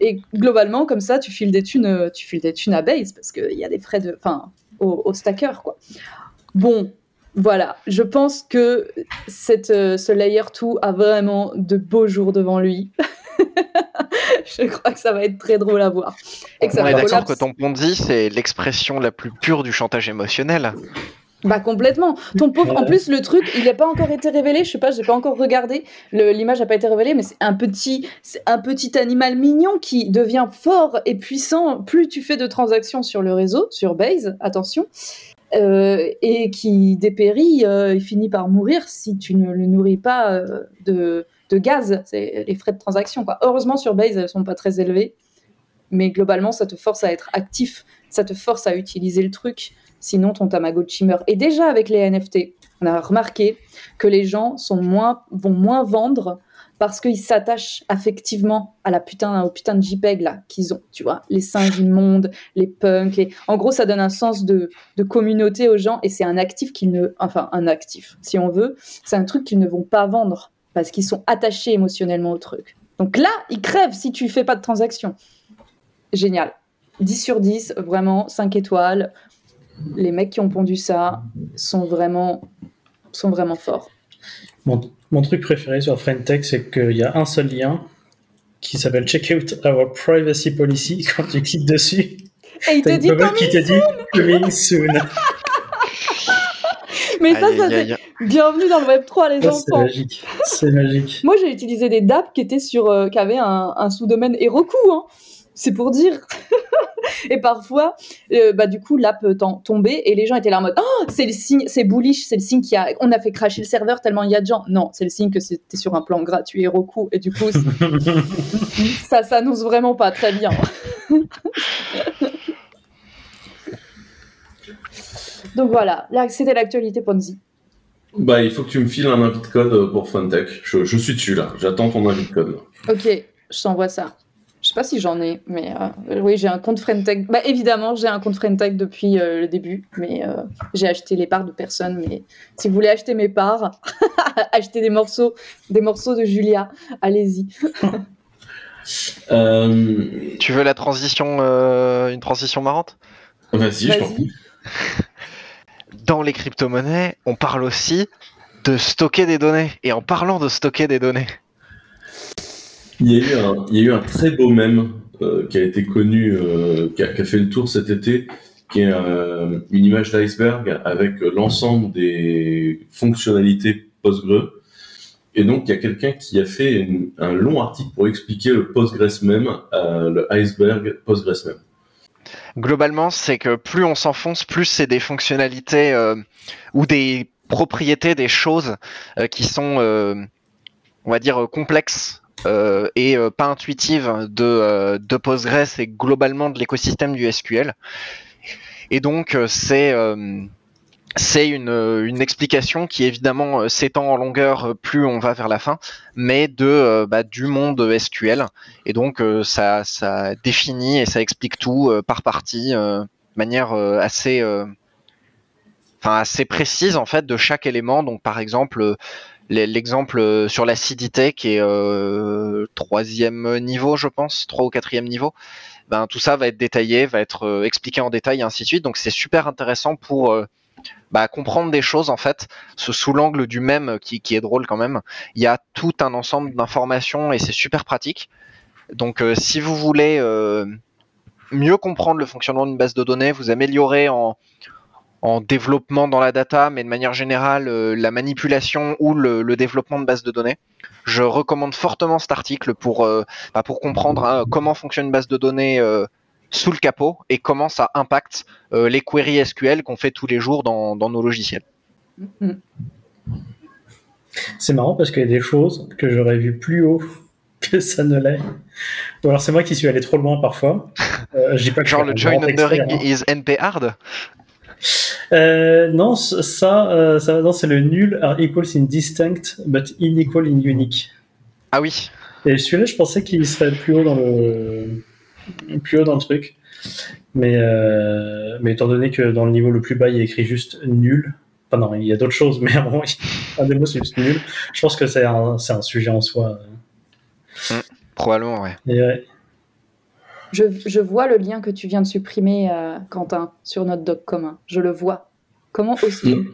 S5: Et globalement, comme ça, tu files des thunes, euh, tu files des thunes à base parce qu'il y a des frais de, enfin, au, au stacker, quoi. Bon, voilà. Je pense que cette, euh, ce layer 2 a vraiment de beaux jours devant lui. je crois que ça va être très drôle à voir. Et que ça
S4: On est d'accord que ton Ponzi, c'est l'expression la plus pure du chantage émotionnel.
S5: Bah complètement. Ton pauvre. En plus, le truc, il n'a pas encore été révélé. Je sais pas, j'ai pas encore regardé. L'image n'a pas été révélée, mais c'est un petit, c'est un petit animal mignon qui devient fort et puissant. Plus tu fais de transactions sur le réseau, sur Base, attention, euh, et qui dépérit. euh, il finit par mourir si tu ne le nourris pas euh, de, de gaz. C'est les frais de transaction. Quoi. Heureusement, sur Base, elles sont pas très élevées, mais globalement, ça te force à être actif. Ça te force à utiliser le truc sinon ton Tamagotchi meurt. Et déjà avec les NFT, on a remarqué que les gens sont moins, vont moins vendre parce qu'ils s'attachent affectivement à la putain, au putain de JPEG là qu'ils ont, tu vois, les singes immondes, les punks, en gros ça donne un sens de, de communauté aux gens et c'est un actif qu'ils ne, enfin un actif, si on veut, c'est un truc qu'ils ne vont pas vendre parce qu'ils sont attachés émotionnellement au truc. Donc là, ils crèvent si tu fais pas de transaction. Génial. 10 sur 10, vraiment 5 étoiles les mecs qui ont pondu ça sont vraiment, sont vraiment forts.
S6: Mon, mon truc préféré sur Friendtech, c'est qu'il y a un seul lien qui s'appelle Check out our privacy policy. Quand tu cliques dessus,
S5: Et il te dit coming
S6: te dit coming soon.
S5: Mais ça, ça c'est bienvenue dans le Web 3, les
S6: Ça, C'est
S5: enfants.
S6: magique. C'est magique.
S5: Moi, j'ai utilisé des DAP qui étaient sur, euh, qui avaient un, un sous-domaine Heroku. Hein. C'est pour dire. et parfois, euh, bah du coup, l'app t'en- tombait et les gens étaient là en mode, oh, c'est le signe, c'est bullish, c'est le signe qui a, on a fait cracher le serveur tellement il y a de gens. Non, c'est le signe que c'était sur un plan gratuit Heroku et du coup, ça s'annonce vraiment pas très bien. Donc voilà, là, c'était l'actualité Ponzi.
S3: Bah, il faut que tu me files un invite code pour Funtech. Je, je suis dessus là, j'attends ton invite code.
S5: Ok, je t'envoie ça. Je sais pas si j'en ai, mais euh, oui, j'ai un compte Friendtech. Bah évidemment, j'ai un compte Friendtech depuis euh, le début, mais euh, j'ai acheté les parts de personne. Mais si vous voulez acheter mes parts, acheter des morceaux, des morceaux de Julia, allez-y.
S3: Euh,
S4: Tu veux la transition, euh, une transition marrante?
S3: Vas-y, je t'en prie.
S4: Les crypto-monnaies, on parle aussi de stocker des données. Et en parlant de stocker des données,
S3: Il y, a eu un, très beau mème euh, qui a été connu, euh, qui, a, fait le tour cet été, qui est euh, une image d'iceberg avec l'ensemble des fonctionnalités Postgre. Et donc, il y a quelqu'un qui a fait un long article pour expliquer le PostgreSMem, euh, le iceberg PostgreSMem.
S4: Globalement, c'est que plus on s'enfonce, plus c'est des fonctionnalités euh, ou des propriétés, des choses euh, qui sont, euh, on va dire, complexes euh, et euh, pas intuitives de, euh, de Postgres et globalement de l'écosystème du SQL. Et donc, euh, c'est c'est une, euh, une explication qui évidemment euh, s'étend en longueur euh, plus on va vers la fin, mais de bah, du monde SQL. Et donc ça, ça définit et ça explique tout par partie, de manière assez, enfin assez précise en fait de chaque élément. Donc par exemple l'e- l'exemple sur l'acidité qui est troisième niveau, je pense, trois ou quatrième niveau. Ben tout ça va être détaillé, va être expliqué en détail et ainsi de suite. Donc c'est super intéressant pour bah, comprendre des choses en fait, sous l'angle du même qui, qui est drôle quand même. Il y a tout un ensemble d'informations et c'est super pratique. Donc euh, si vous voulez euh, mieux comprendre le fonctionnement d'une base de données, vous améliorer en, en développement dans la data, mais de manière générale euh, la manipulation ou le, développement de bases de données, je recommande fortement cet article pour, euh, bah, pour comprendre hein, comment fonctionne une base de données euh, sous le capot et comment ça impacte euh, les queries SQL qu'on fait tous les jours dans, dans nos logiciels.
S6: C'est marrant parce qu'il y a des choses que j'aurais vu plus haut que ça ne l'est. Ou alors c'est moi qui suis allé trop loin parfois. Euh, pas
S4: Genre le join undering
S6: hein.
S4: is NP hard?
S6: Euh, non, ça, euh, ça c'est le nul are equals in distinct but unequal in unique.
S4: Ah oui,
S6: Et celui-là, je pensais qu'il serait plus haut dans le plus haut dans le truc. Mais, euh, mais étant donné que dans le niveau le plus bas, il y a écrit juste nul. Enfin non, il y a d'autres choses, mais à un moment, un des mots c'est juste nul. Je pense que c'est un, c'est un sujet en soi.
S4: probablement ouais.
S6: Et ouais.
S5: Je, je vois le lien que tu viens de supprimer, euh, Quentin, sur notre doc commun. Je le vois. Comment aussi
S3: Mm.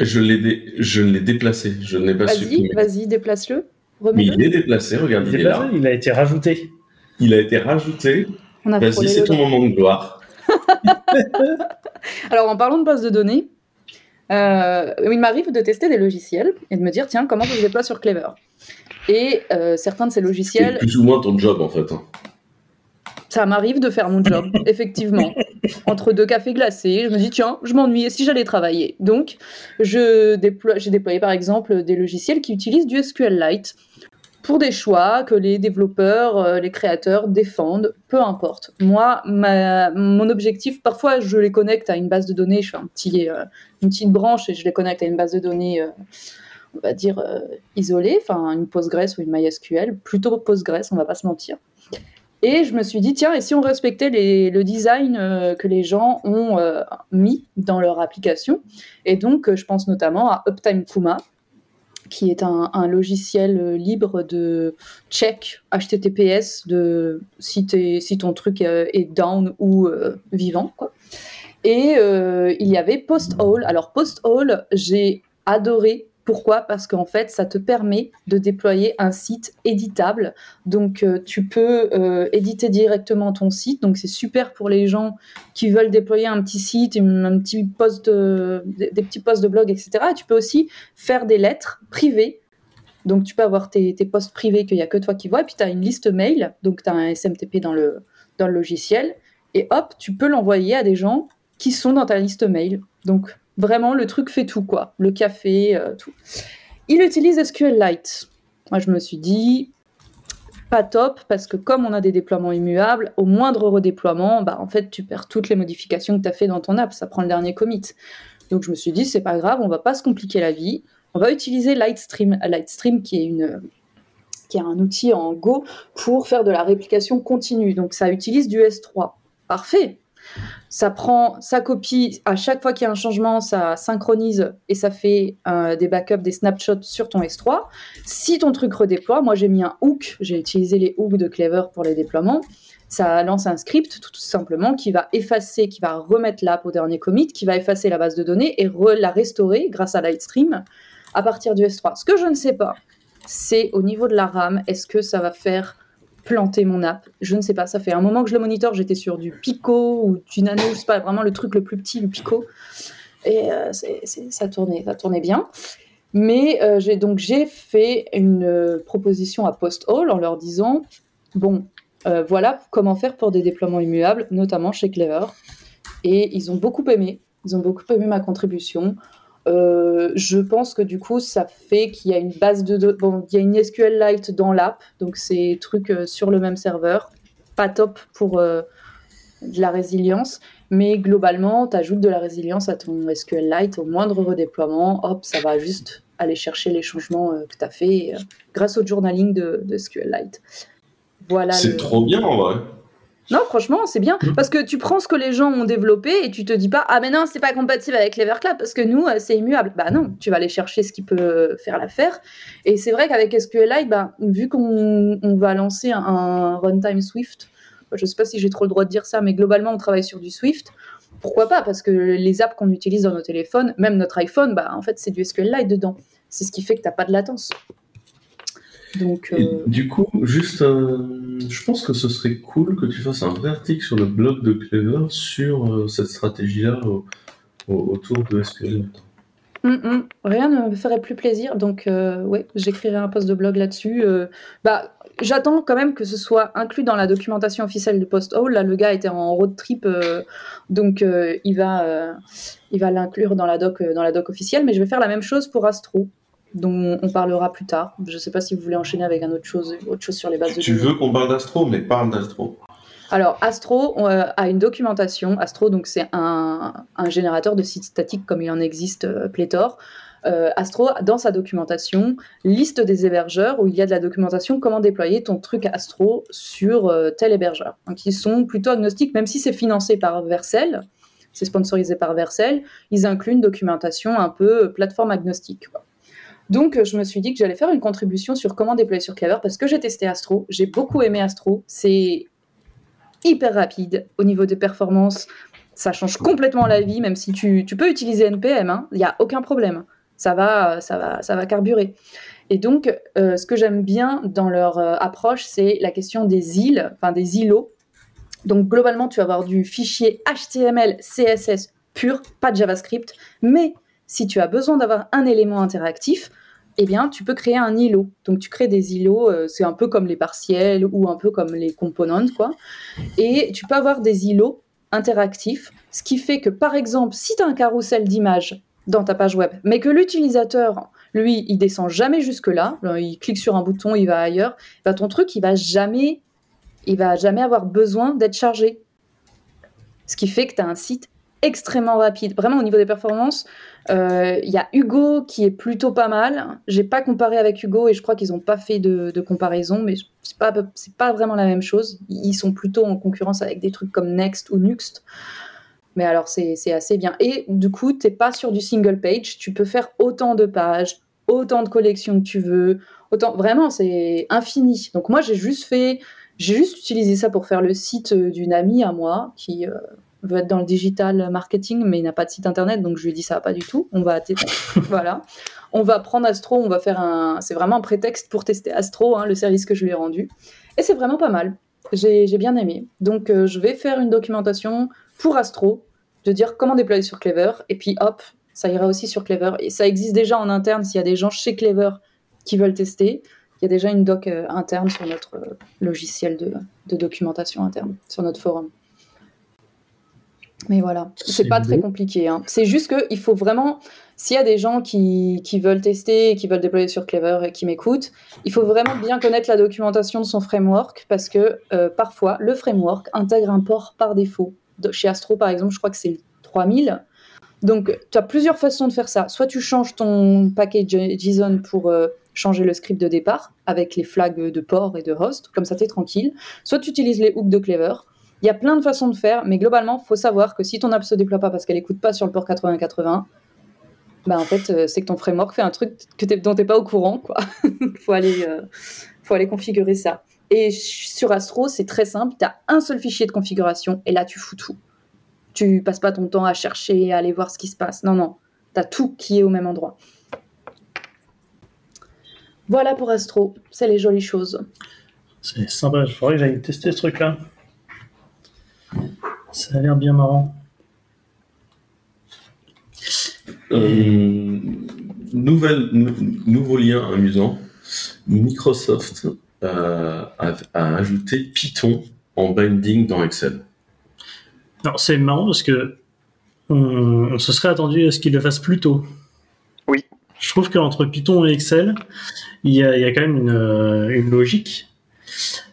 S3: Je l'ai dé- je l'ai déplacé, je ne l'ai pas
S5: Vas-y,
S3: supprimé.
S5: vas-y, déplace-le.
S3: Mais il est déplacé, regarde, il,
S6: Il,
S3: est
S6: est
S3: là.
S6: il a été rajouté.
S3: Il a été rajouté. Vas-y, c'est ton moment de gloire.
S5: Alors, en parlant de base de données, euh, il m'arrive de tester des logiciels et de me dire, tiens, comment ça se déploie sur Clever? Et euh, certains de ces
S3: C'est
S5: logiciels,
S3: plus ou moins ton job en fait. hein.
S5: ça m'arrive de faire mon job, effectivement. Entre deux cafés glacés, je me dis, tiens, je m'ennuie, et si j'allais travailler? Donc, je déploie- j'ai déployé par exemple des logiciels qui utilisent du SQLite pour des choix que les développeurs, euh, les créateurs défendent, peu importe. Moi, mon objectif, parfois je les connecte à une base de données, je fais euh, une petite branche et je les connecte à une base de données, euh, on va dire, isolée, enfin une Postgres ou une MySQL, plutôt Postgres, on va pas se mentir. Et je me suis dit, tiens, et si on respectait le design que les gens ont mis dans leur application? Et donc, je pense notamment à Uptime Kuma, qui est un, logiciel euh, libre de check HTTPS de si, si ton truc euh, est down ou euh, vivant. Quoi. Et il y avait PostHole. Alors, PostHole, j'ai adoré Pourquoi? Parce qu'en fait, ça te permet de déployer un site éditable. Donc, euh, tu peux euh, éditer directement ton site. Donc, c'est super pour les gens qui veulent déployer un petit site, un petit post de- des petits posts de blog, etc. Et tu peux aussi faire des lettres privées. Donc, tu peux avoir tes, tes posts privés qu'il n'y a que toi qui vois. Et puis, tu as une liste mail. Donc, tu as un SMTP dans le, dans le logiciel. Et hop, tu peux l'envoyer à des gens qui sont dans ta liste mail. Donc, vraiment, le truc fait tout, quoi. Le café, euh, tout. Il utilise SQLite. Moi, je me suis dit, pas top, parce que comme on a des déploiements immuables, au moindre redéploiement, bah, en fait, tu perds toutes les modifications que tu as fait dans ton app. Ça prend le dernier commit. Donc, je me suis dit, c'est pas grave, on va pas se compliquer la vie. On va utiliser Lightstream. Lightstream, qui est une qui est un outil en Go pour faire de la réplication continue. Donc ça utilise du S3. Parfait. Ça prend sa copie, à chaque fois qu'il y a un changement, ça synchronise et ça fait euh, des backups, des snapshots sur ton S3. Si ton truc redéploie, moi j'ai mis un hook, j'ai utilisé les hooks de Clever pour les déploiements. Ça lance un script tout, simplement qui va effacer, qui va remettre l'app au dernier commit, qui va effacer la base de données et la restaurer grâce à Lightstream à partir du S3. Ce que je ne sais pas, c'est au niveau de la RAM, est-ce que ça va faire planter mon app Je ne sais pas, ça fait un moment que je le monitore, j'étais sur du Pico ou du Nano, je sais pas, vraiment le truc le plus petit, le Pico. Et euh, ça, tournait, ça tournait bien. Mais euh, j'ai donc j'ai fait une euh, proposition à PostHall en leur disant bon, euh, voilà comment faire pour des déploiements immuables, notamment chez Clever. Et ils ont beaucoup aimé. Ils ont beaucoup aimé ma contribution. Euh, je pense que du coup, ça fait qu'il y a une base de bon, il y a une SQLite dans l'app, donc c'est truc euh, sur le même serveur, pas top pour euh, de la résilience, mais globalement, tu ajoutes de la résilience à ton SQLite au moindre redéploiement, hop, ça va juste aller chercher les changements que tu as fait grâce au journaling de, de SQLite. Voilà.
S3: C'est
S5: le-
S3: trop bien en vrai.
S5: Non, franchement, c'est bien.
S6: Mhm.
S5: Parce que tu prends ce que les gens ont développé et tu te dis pas, ah, mais non, c'est pas compatible avec l'Everclap parce que nous, euh, c'est immuable. Bah non, tu vas aller chercher ce qui peut faire l'affaire. Et c'est vrai qu'avec SQLite, bah, vu qu'on on va lancer un, un runtime Swift, je sais pas si j'ai trop le droit de dire ça, mais globalement, on travaille sur du Swift. Pourquoi pas? Parce que les apps qu'on utilise dans nos téléphones, même notre iPhone, bah, en fait, c'est du SQLite dedans. C'est ce qui fait que t'as pas de latence. Donc, euh,
S3: du coup, juste, euh, je pense que ce serait cool que tu fasses un vrai article sur le blog de Clever sur euh, cette stratégie-là au- au- autour de SQL.
S5: Hum, hum. Rien ne me ferait plus plaisir, donc euh, ouais, j'écrirai un post de blog là-dessus. euh, bah, j'attends quand même que ce soit inclus dans la documentation officielle de Post Hall. Là, le gars était en road trip, euh, donc euh, il va, euh, il va l'inclure dans la doc, euh, dans la doc officielle. Mais je vais faire la même chose pour Astro, dont on parlera plus tard. Je sais pas si vous voulez enchaîner avec un autre chose, autre chose sur les bases de
S3: Tu veux qu'on parle d'Astro, mais parle d'Astro.
S5: Alors, Astro euh, a une documentation. Astro, donc, c'est un, un générateur de sites statiques comme il en existe euh, pléthore. Euh, Astro, dans sa documentation, liste des hébergeurs où il y a de la documentation comment déployer ton truc Astro sur tel hébergeur. Donc, ils sont plutôt agnostiques, même si c'est financé par Vercel, c'est sponsorisé par Vercel, ils incluent une documentation un peu plateforme agnostique. quoi. Donc, euh, je me suis dit que j'allais faire une contribution sur comment déployer sur Clever parce que j'ai testé Astro, j'ai beaucoup aimé Astro. C'est hyper rapide au niveau des performances. Ça change complètement la vie, même si tu, peux utiliser NPM, il n'y a aucun problème. Ça va, ça va, ça va carburer. Et donc, euh, ce que j'aime bien dans leur euh, approche, c'est la question des îles, enfin des îlots. Donc, globalement, tu vas avoir du fichier HTML, CSS pur, pas de JavaScript. Mais si tu as besoin d'avoir un élément interactif, eh bien, tu peux créer un îlot. Donc, tu crées des îlots, euh, c'est un peu comme les partiels ou un peu comme les components, quoi. Et tu peux avoir des îlots interactifs, ce qui fait que, par exemple, si tu as un carrousel d'images dans ta page web, mais que l'utilisateur, lui, il descend jamais jusque-là, il clique sur un bouton, il va ailleurs, bah, ton truc, il va jamais, il va jamais avoir besoin d'être chargé. Ce qui fait que tu as un site extrêmement rapide. Vraiment, au niveau des performances, euh, il y a Hugo qui est plutôt pas mal. J'ai pas comparé avec Hugo et je crois qu'ils n'ont pas fait de, comparaison, mais c'est pas, pas vraiment la même chose. Ils sont plutôt en concurrence avec des trucs comme Next ou Nuxt. Mais alors, c'est assez bien. Et du coup, t'es pas sur du single page. Tu peux faire autant de pages, autant de collections que tu veux. Autant, vraiment, c'est infini. Donc, moi, j'ai juste fait. J'ai juste utilisé ça pour faire le site d'une amie à moi qui euh, veut être dans le digital marketing, mais il n'a pas de site internet, donc je lui ai dit ça va pas du tout. On va voilà. on va prendre Astro, on va faire un. C'est vraiment un prétexte pour tester Astro, hein, le service que je lui ai rendu. Et c'est vraiment pas mal. J'ai j'ai bien aimé. Donc euh, je vais faire une documentation pour Astro, de dire comment déployer sur Clever, et puis hop, ça ira aussi sur Clever. Et ça existe déjà en interne s'il y a des gens chez Clever qui veulent tester. Il y a déjà une doc euh, interne sur notre euh, logiciel de, de documentation interne, sur notre forum. Mais voilà,
S6: C'est
S5: pas très compliqué. hein. C'est juste qu'il faut vraiment, s'il y a des gens qui, qui veulent tester, qui veulent déployer sur Clever et qui m'écoutent, il faut vraiment bien connaître la documentation de son framework parce que euh, parfois le framework intègre un port par défaut. De- chez Astro par exemple, je crois que c'est le 3000. Donc tu as plusieurs façons de faire ça. Soit tu changes ton package JSON pour euh, changer le script de départ avec les flags de port et de host, comme ça tu es tranquille. Soit tu utilises les hooks de Clever. Il y a plein de façons de faire, mais globalement, faut savoir que si ton app se déploie pas parce qu'elle écoute pas sur le port 8080, bah en fait, euh, c'est que ton framework fait un truc que t'es- dont tu n'es pas au courant. quoi. faut, aller, euh, faut aller configurer ça. Et sur Astro, c'est très simple. Tu as un seul fichier de configuration et là, tu fous tout. Tu passes pas ton temps à chercher, à aller voir ce qui se passe. Non, non. Tu as tout qui est au même endroit. Voilà pour Astro. C'est les jolies choses.
S6: C'est sympa, il faudrait que j'aille tester ce truc-là. Ça a l'air bien marrant.
S3: Euh, nouvelle, nou- nouveau lien amusant. Microsoft euh, a, a ajouté Python en binding dans Excel.
S6: Alors, c'est marrant parce que on, on se serait attendu à ce qu'il le fasse plus tôt.
S4: Oui.
S6: Je trouve qu'entre Python et Excel, il y a, il y a quand même une, une logique.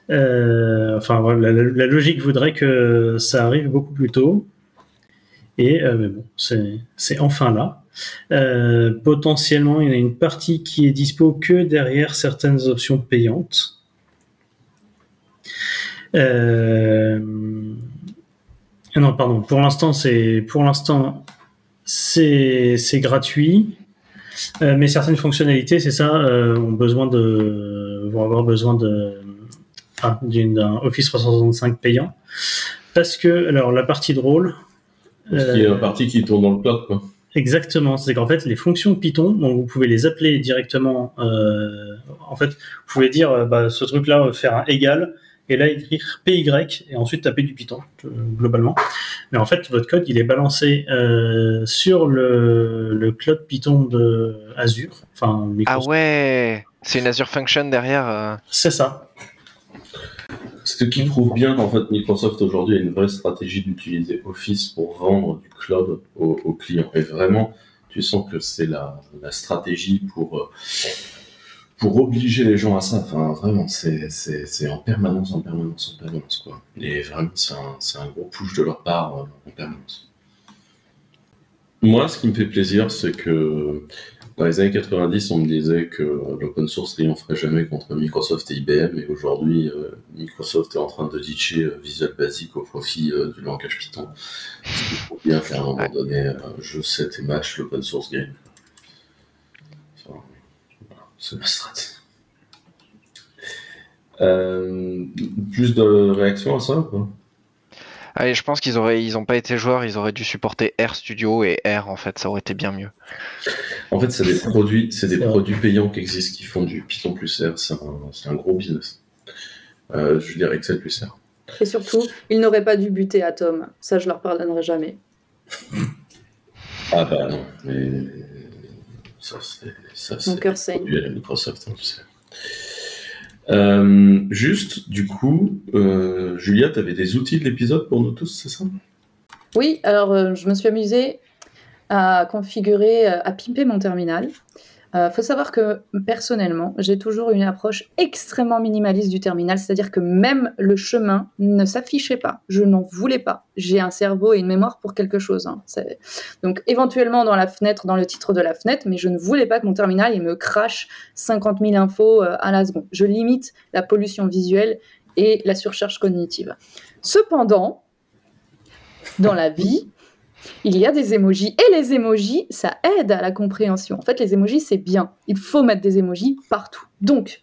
S6: Euh, enfin, la, logique voudrait que ça arrive beaucoup plus tôt. Et euh, mais bon, c'est enfin là. Euh, potentiellement, il y a une partie qui est dispo que derrière certaines options payantes. Non, pardon. Pour l'instant, c'est pour l'instant c'est gratuit, mais certaines fonctionnalités, c'est ça, ont vont avoir besoin de ah, d'une- d'un Office 365 payant, parce que alors la partie drôle.
S3: Ce qui est
S6: euh,
S3: un parti qui tourne dans le cloud. Quoi.
S6: Exactement, c'est qu'en fait les fonctions Python, donc vous pouvez les appeler directement. euh, en fait, vous pouvez dire euh, bah, ce truc-là faire un égal et là écrire py et ensuite taper du Python euh, globalement. Mais en fait, votre code il est balancé euh, sur le, le cloud Python de Azure, enfin
S4: Ah ouais, c'est une Azure Function derrière. euh.
S6: C'est ça.
S3: Ce qui prouve bien qu'en fait Microsoft aujourd'hui a une vraie stratégie d'utiliser Office pour vendre du cloud aux, clients. Et vraiment, tu sens que c'est la, stratégie pour, euh, pour obliger les gens à ça. Enfin, vraiment, c'est en permanence, en permanence, en permanence. Quoi. Et vraiment, c'est un, un gros push de leur part euh, en permanence. Moi, ce qui me fait plaisir, c'est que dans les années 90, on me disait que l'open source triompherait jamais contre Microsoft et IBM, et aujourd'hui, euh, Microsoft est en train de ditcher euh, Visual Basic au profit euh, du langage Python. Ce qui prouve bien qu'à un moment donné, euh, je sais et match l'open source game. Enfin, voilà, c'est ma strat. Euh, plus de réactions à ça ou
S4: Allez, je pense qu'ils auraient, ils ont pas été joueurs, ils auraient dû supporter R Studio et R en fait, ça aurait été bien mieux.
S3: En fait, c'est des produits, c'est des
S6: C'est
S3: produits payants qui existent, qui font du Python plus R. C'est un, c'est un gros business. Euh, je dirais Excel plus R.
S5: Et surtout, ils n'auraient pas dû buter Atom. Ça, je leur pardonnerai jamais.
S3: Ah bah non, mais ça c'est ça
S5: Mon
S3: c'est
S5: cœur saigne.
S3: produit à la Microsoft, hein, tu sais. Euh, juste, du coup, euh, Julia, tu avais des outils de l'épisode pour nous tous, c'est ça?
S5: Oui, alors euh, je me suis amusée à configurer, euh, à pimper mon terminal. Il faut savoir que personnellement, j'ai toujours une approche extrêmement minimaliste du terminal, c'est-à-dire que même le chemin ne s'affichait pas. Je n'en voulais pas. J'ai un cerveau et une mémoire pour quelque chose. hein. Donc éventuellement dans la fenêtre, dans le titre de la fenêtre, mais je ne voulais pas que mon terminal me crache 50 000 infos euh, à la seconde. Je limite la pollution visuelle et la surcharge cognitive. Cependant, dans la vie, il y a des emojis. Et les emojis, ça aide à la compréhension. En fait, les emojis, c'est bien. Il faut mettre des emojis partout. Donc,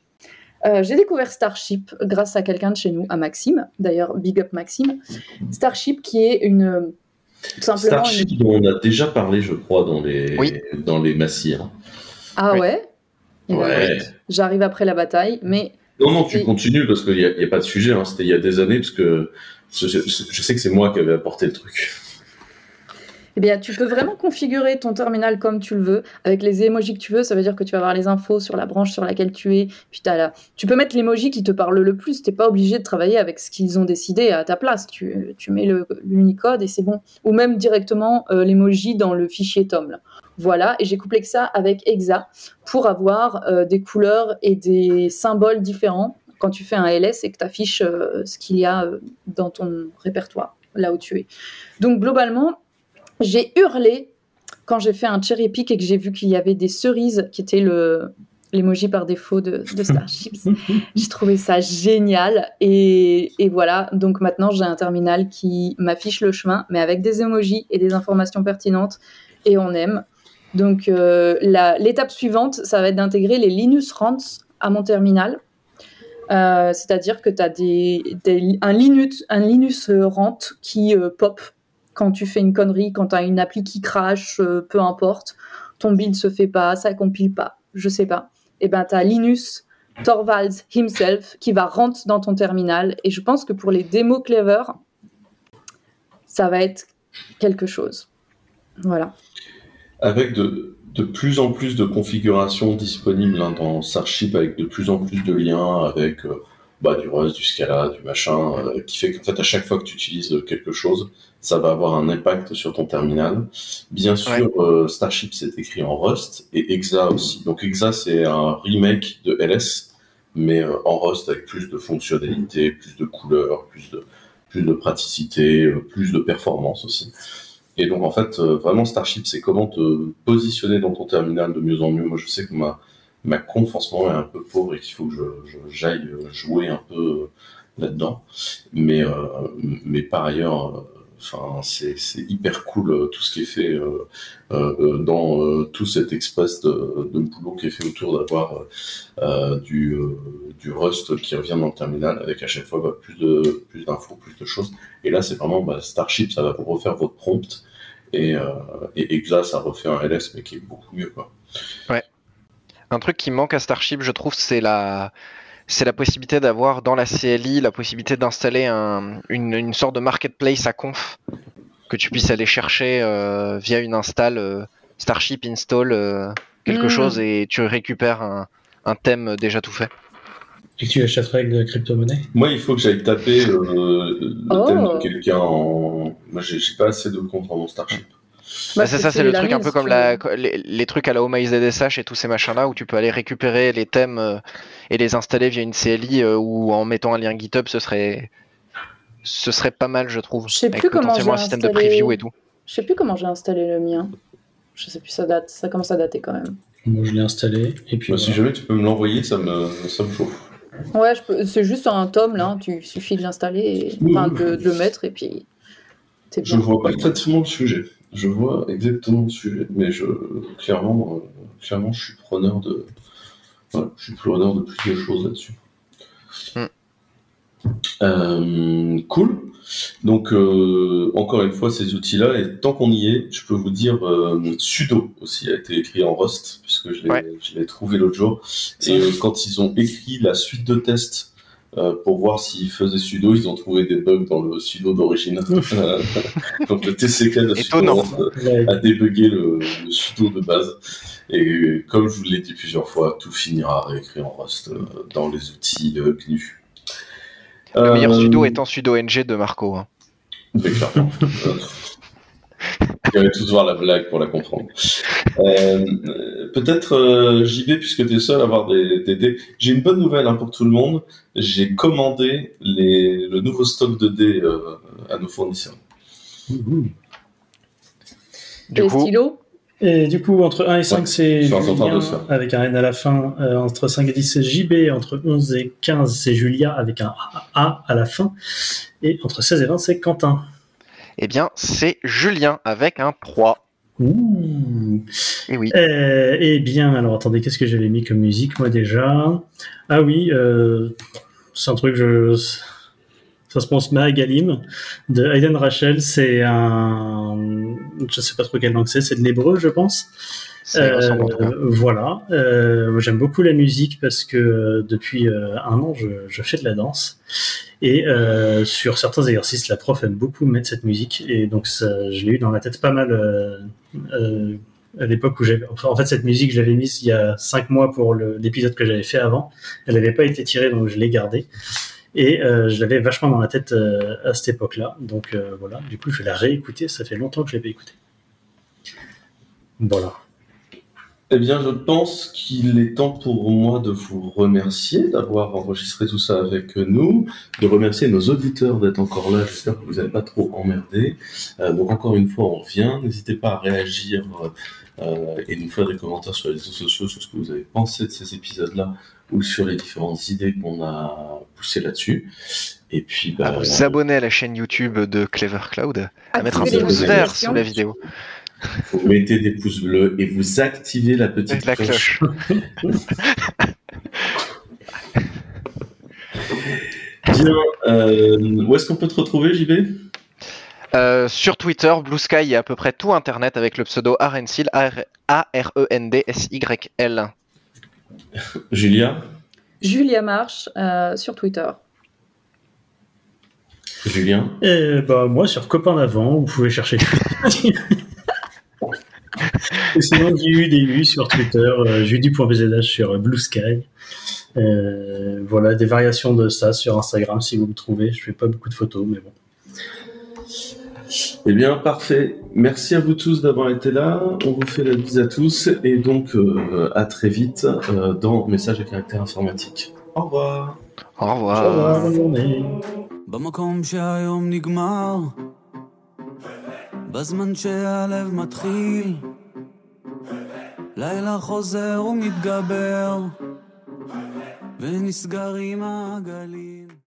S5: euh, j'ai découvert Starship grâce à quelqu'un de chez nous, à Maxime. D'ailleurs, big up Maxime. Starship qui est une... Tout simplement
S3: Starship, dont on a déjà parlé, je crois, dans les,
S4: Oui.
S3: dans les massirs.
S5: Ah
S4: Oui.
S5: ouais? Eh ben,
S3: Ouais.
S5: J'arrive après la bataille, mais
S3: Non, non, tu continues parce qu'il n'y a, il y a pas de sujet. Hein. C'était il y a des années parce que je, je- je sais que c'est moi qui avais apporté le truc.
S5: Eh bien, tu peux vraiment configurer ton terminal comme tu le veux, avec les emojis que tu veux. Ça veut dire que tu vas avoir les infos sur la branche sur laquelle tu es. Puis tu peux mettre l'emoji qui te parle le plus. T'es pas obligé de travailler avec ce qu'ils ont décidé à ta place. Tu, tu mets l'unicode et c'est bon. Ou même directement euh, l'emoji dans le fichier TOM. là. Voilà, et j'ai couplé que ça avec Exa pour avoir euh, des couleurs et des symboles différents quand tu fais un LS et que tu affiches ce qu'il y a euh, dans ton répertoire, là où tu es. Donc globalement, j'ai hurlé quand j'ai fait un cherry pick et que j'ai vu qu'il y avait des cerises qui étaient le l'emoji par défaut de, de Starships. j'ai trouvé ça génial et, et voilà, donc maintenant j'ai un terminal qui m'affiche le chemin, mais avec des emojis et des informations pertinentes et on aime. Donc euh, l'étape suivante, ça va être d'intégrer les Linux Rants à mon terminal. Euh, C'est-à-dire que tu as des, des- un, Linux, un Linux euh, rant qui euh, pop quand tu fais une connerie, quand tu as une appli qui crache, euh, peu importe, ton build se fait pas, ça compile pas, je sais pas. Et ben tu as Linus Torvalds himself qui va rent dans ton terminal. Et je pense que pour les démos Clever, ça va être quelque chose. Voilà.
S3: Avec de, de plus en plus de configurations disponibles hein, dans Starship, avec de plus en plus de liens, avec euh, bah, du Rust, du Scala, du machin, euh, qui fait qu'en fait, à chaque fois que tu utilises quelque chose, ça va avoir un impact sur ton terminal. Bien sûr, euh, Starship, c'est écrit en Rust, et Exa aussi. Donc Exa, c'est un remake de LS, mais euh, en Rust avec plus de fonctionnalités, plus de couleurs, plus de, plus de praticité, plus de performance aussi. Et donc, en fait, vraiment, Starship, c'est comment te positionner dans ton terminal de mieux en mieux. Moi, je sais que ma, ma conf en ce moment est un peu pauvre et qu'il faut que j'aille euh, jouer un peu euh, là-dedans. Mais, euh, mais par ailleurs, euh, enfin, c'est, hyper cool tout ce qui est fait euh, dans tout cet express de, de boulot qui est fait autour d'avoir euh, du, du Rust qui revient dans le terminal avec à chaque fois bah, plus, de, plus d'infos, plus de choses. Et là, c'est vraiment bah, Starship, ça va vous refaire votre prompt. Et, euh, et Exa, ça refait un LS, mais qui est beaucoup mieux. Quoi.
S4: Un truc qui manque à Starship, je trouve, c'est la, c'est la possibilité d'avoir dans la CLI la possibilité d'installer un- une, une sorte de marketplace à conf que tu puisses aller chercher euh, via une install euh, Starship install euh, quelque
S5: Mm.
S4: chose et tu récupères un, un thème déjà tout fait.
S6: Et que tu achèterais avec de la crypto-monnaie?
S3: Moi, il faut que j'aille taper euh, le
S5: Oh.
S3: thème de quelqu'un en. Moi, j'ai, pas assez de comptes dans mon Starship.
S4: Bah, c'est ça, c'est le truc un peu comme la, les, les trucs à la Home ZSH et tous ces machins-là où tu peux aller récupérer les thèmes euh, et les installer via une CLI euh, ou en mettant un lien GitHub, ce serait, ce serait pas mal, je trouve.
S5: Je sais plus comment
S4: un
S5: j'ai
S4: de
S5: installé-
S4: preview et tout.
S5: Je sais plus comment j'ai installé le mien. Je sais plus, ça date, ça commence à dater quand même.
S6: Moi, je l'ai installé. Et puis,
S3: Moi, si jamais tu peux me l'envoyer, ça me, ça me chauffe.
S5: Ouais, peux- c'est juste un tome là, tu suffit de l'installer, et... Enfin de, de le mettre et puis c'est
S3: Je
S5: bien.
S3: vois parfaitement le sujet. Je vois exactement le sujet, mais je clairement, euh, clairement, je suis preneur de, voilà, je suis preneur de plus de choses là-dessus.
S4: Hmm.
S3: Euh, cool. Donc euh, encore une fois, ces outils-là, et tant qu'on y est, je peux vous dire sudo aussi a été écrit en Rust puisque je l'ai,
S4: Ouais.
S3: trouvé l'autre jour. Et quand ils ont écrit la suite de tests euh, pour voir s'ils faisaient sudo, ils ont trouvé des bugs dans le sudo d'origine. Euh, Donc le TCK de sudo a débugué le, le sudo de base. Et comme je vous l'ai dit plusieurs fois, tout finira réécrit en Rust euh, dans les outils euh, GNU.
S4: Le meilleur
S3: Euh,
S4: sudo étant sudo ng de Marco. hein.
S3: mais clairement. Euh, Vous allez tous voir la blague pour la comprendre. Euh, Peut-être euh, JB, puisque tu es seul à avoir des, des dés. J'ai une bonne nouvelle hein, pour tout le monde. J'ai commandé les, le nouveau stock de dés euh, à nos fournisseurs.
S6: Ouhou.
S4: Du
S5: les
S4: coup,
S5: stylos,
S6: Et du coup, entre 1 et 5,
S3: Ouais,
S6: c'est avec un N à la fin. Euh, entre 5 et 10, c'est JB. Entre 11 et 15, c'est Julia avec un A à la fin. Et entre 16 et 20, c'est Quentin.
S4: eh bien, c'est Julien avec un 3.
S6: Ouh.
S4: Et oui.
S6: Euh, eh bien, alors attendez, qu'est-ce que j'avais mis comme musique moi déjà? Ah oui, euh, c'est un truc, je, ça se prononce Mahagalim de Hayden Rachel. C'est un, je sais pas trop quelle langue c'est, c'est de l'hébreu, je pense.
S4: Ressemble.
S6: Euh, voilà. Euh, J'aime beaucoup la musique parce que euh, depuis un an, je, je fais de la danse. Et euh, sur certains exercices, la prof aime beaucoup mettre cette musique. Et donc, ça, je l'ai eu dans la tête pas mal euh, euh, à l'époque où j'avais. Enfin, en fait, cette musique, je l'avais mise il y a cinq mois pour l'épisode que j'avais fait avant. Elle n'avait pas été tirée, donc je l'ai gardée. Et euh, je l'avais vachement dans la tête euh, à cette époque-là. Donc euh, voilà, du coup, je vais la réécouter. Ça fait longtemps que je l'avais écoutée. Voilà.
S3: Eh bien, je pense qu'il est temps pour moi de vous remercier d'avoir enregistré tout ça avec nous, de remercier nos auditeurs d'être encore là. J'espère que vous n'avez pas trop emmerdé. Euh, donc, encore une fois, on revient. N'hésitez pas à réagir euh, et nous faire des commentaires sur les réseaux sociaux sur ce que vous avez pensé de ces épisodes-là ou sur les différentes idées qu'on a poussées là-dessus. Et puis, bah,
S4: À vous abonner à la chaîne YouTube de Clever Cloud, à mettre un pouce vert sous la vidéo.
S3: Vous mettez des pouces bleus et vous activez la petite
S4: la cloche.
S3: Bien. Euh, où est-ce qu'on peut te retrouver, JB
S4: Euh, sur Twitter, Blue Sky, il y a à peu près tout Internet avec le pseudo Arensyl, E A-R-E-N-D-S-Y-L.
S3: Julia?
S5: Julia Marche euh, sur Twitter.
S3: Julien?
S6: Et bah, moi, sur Copain d'avant, vous pouvez chercher. Et sinon, JUDU sur Twitter, euh, judu.bzh sur Blue Sky. Euh, voilà, des variations de ça sur Instagram si vous me trouvez. Je fais pas beaucoup de photos, mais bon.
S3: Eh bien, parfait. Merci à vous tous d'avoir été là. On vous fait la bise à tous et donc euh, à très vite euh, dans Message à caractère informatique. Au revoir.
S4: Au
S6: Au
S4: revoir.
S6: revoir, bonne journée.
S7: בזמן שהלב מתחיל, לילה חוזר ומתגבר, ונסגרים הגלים.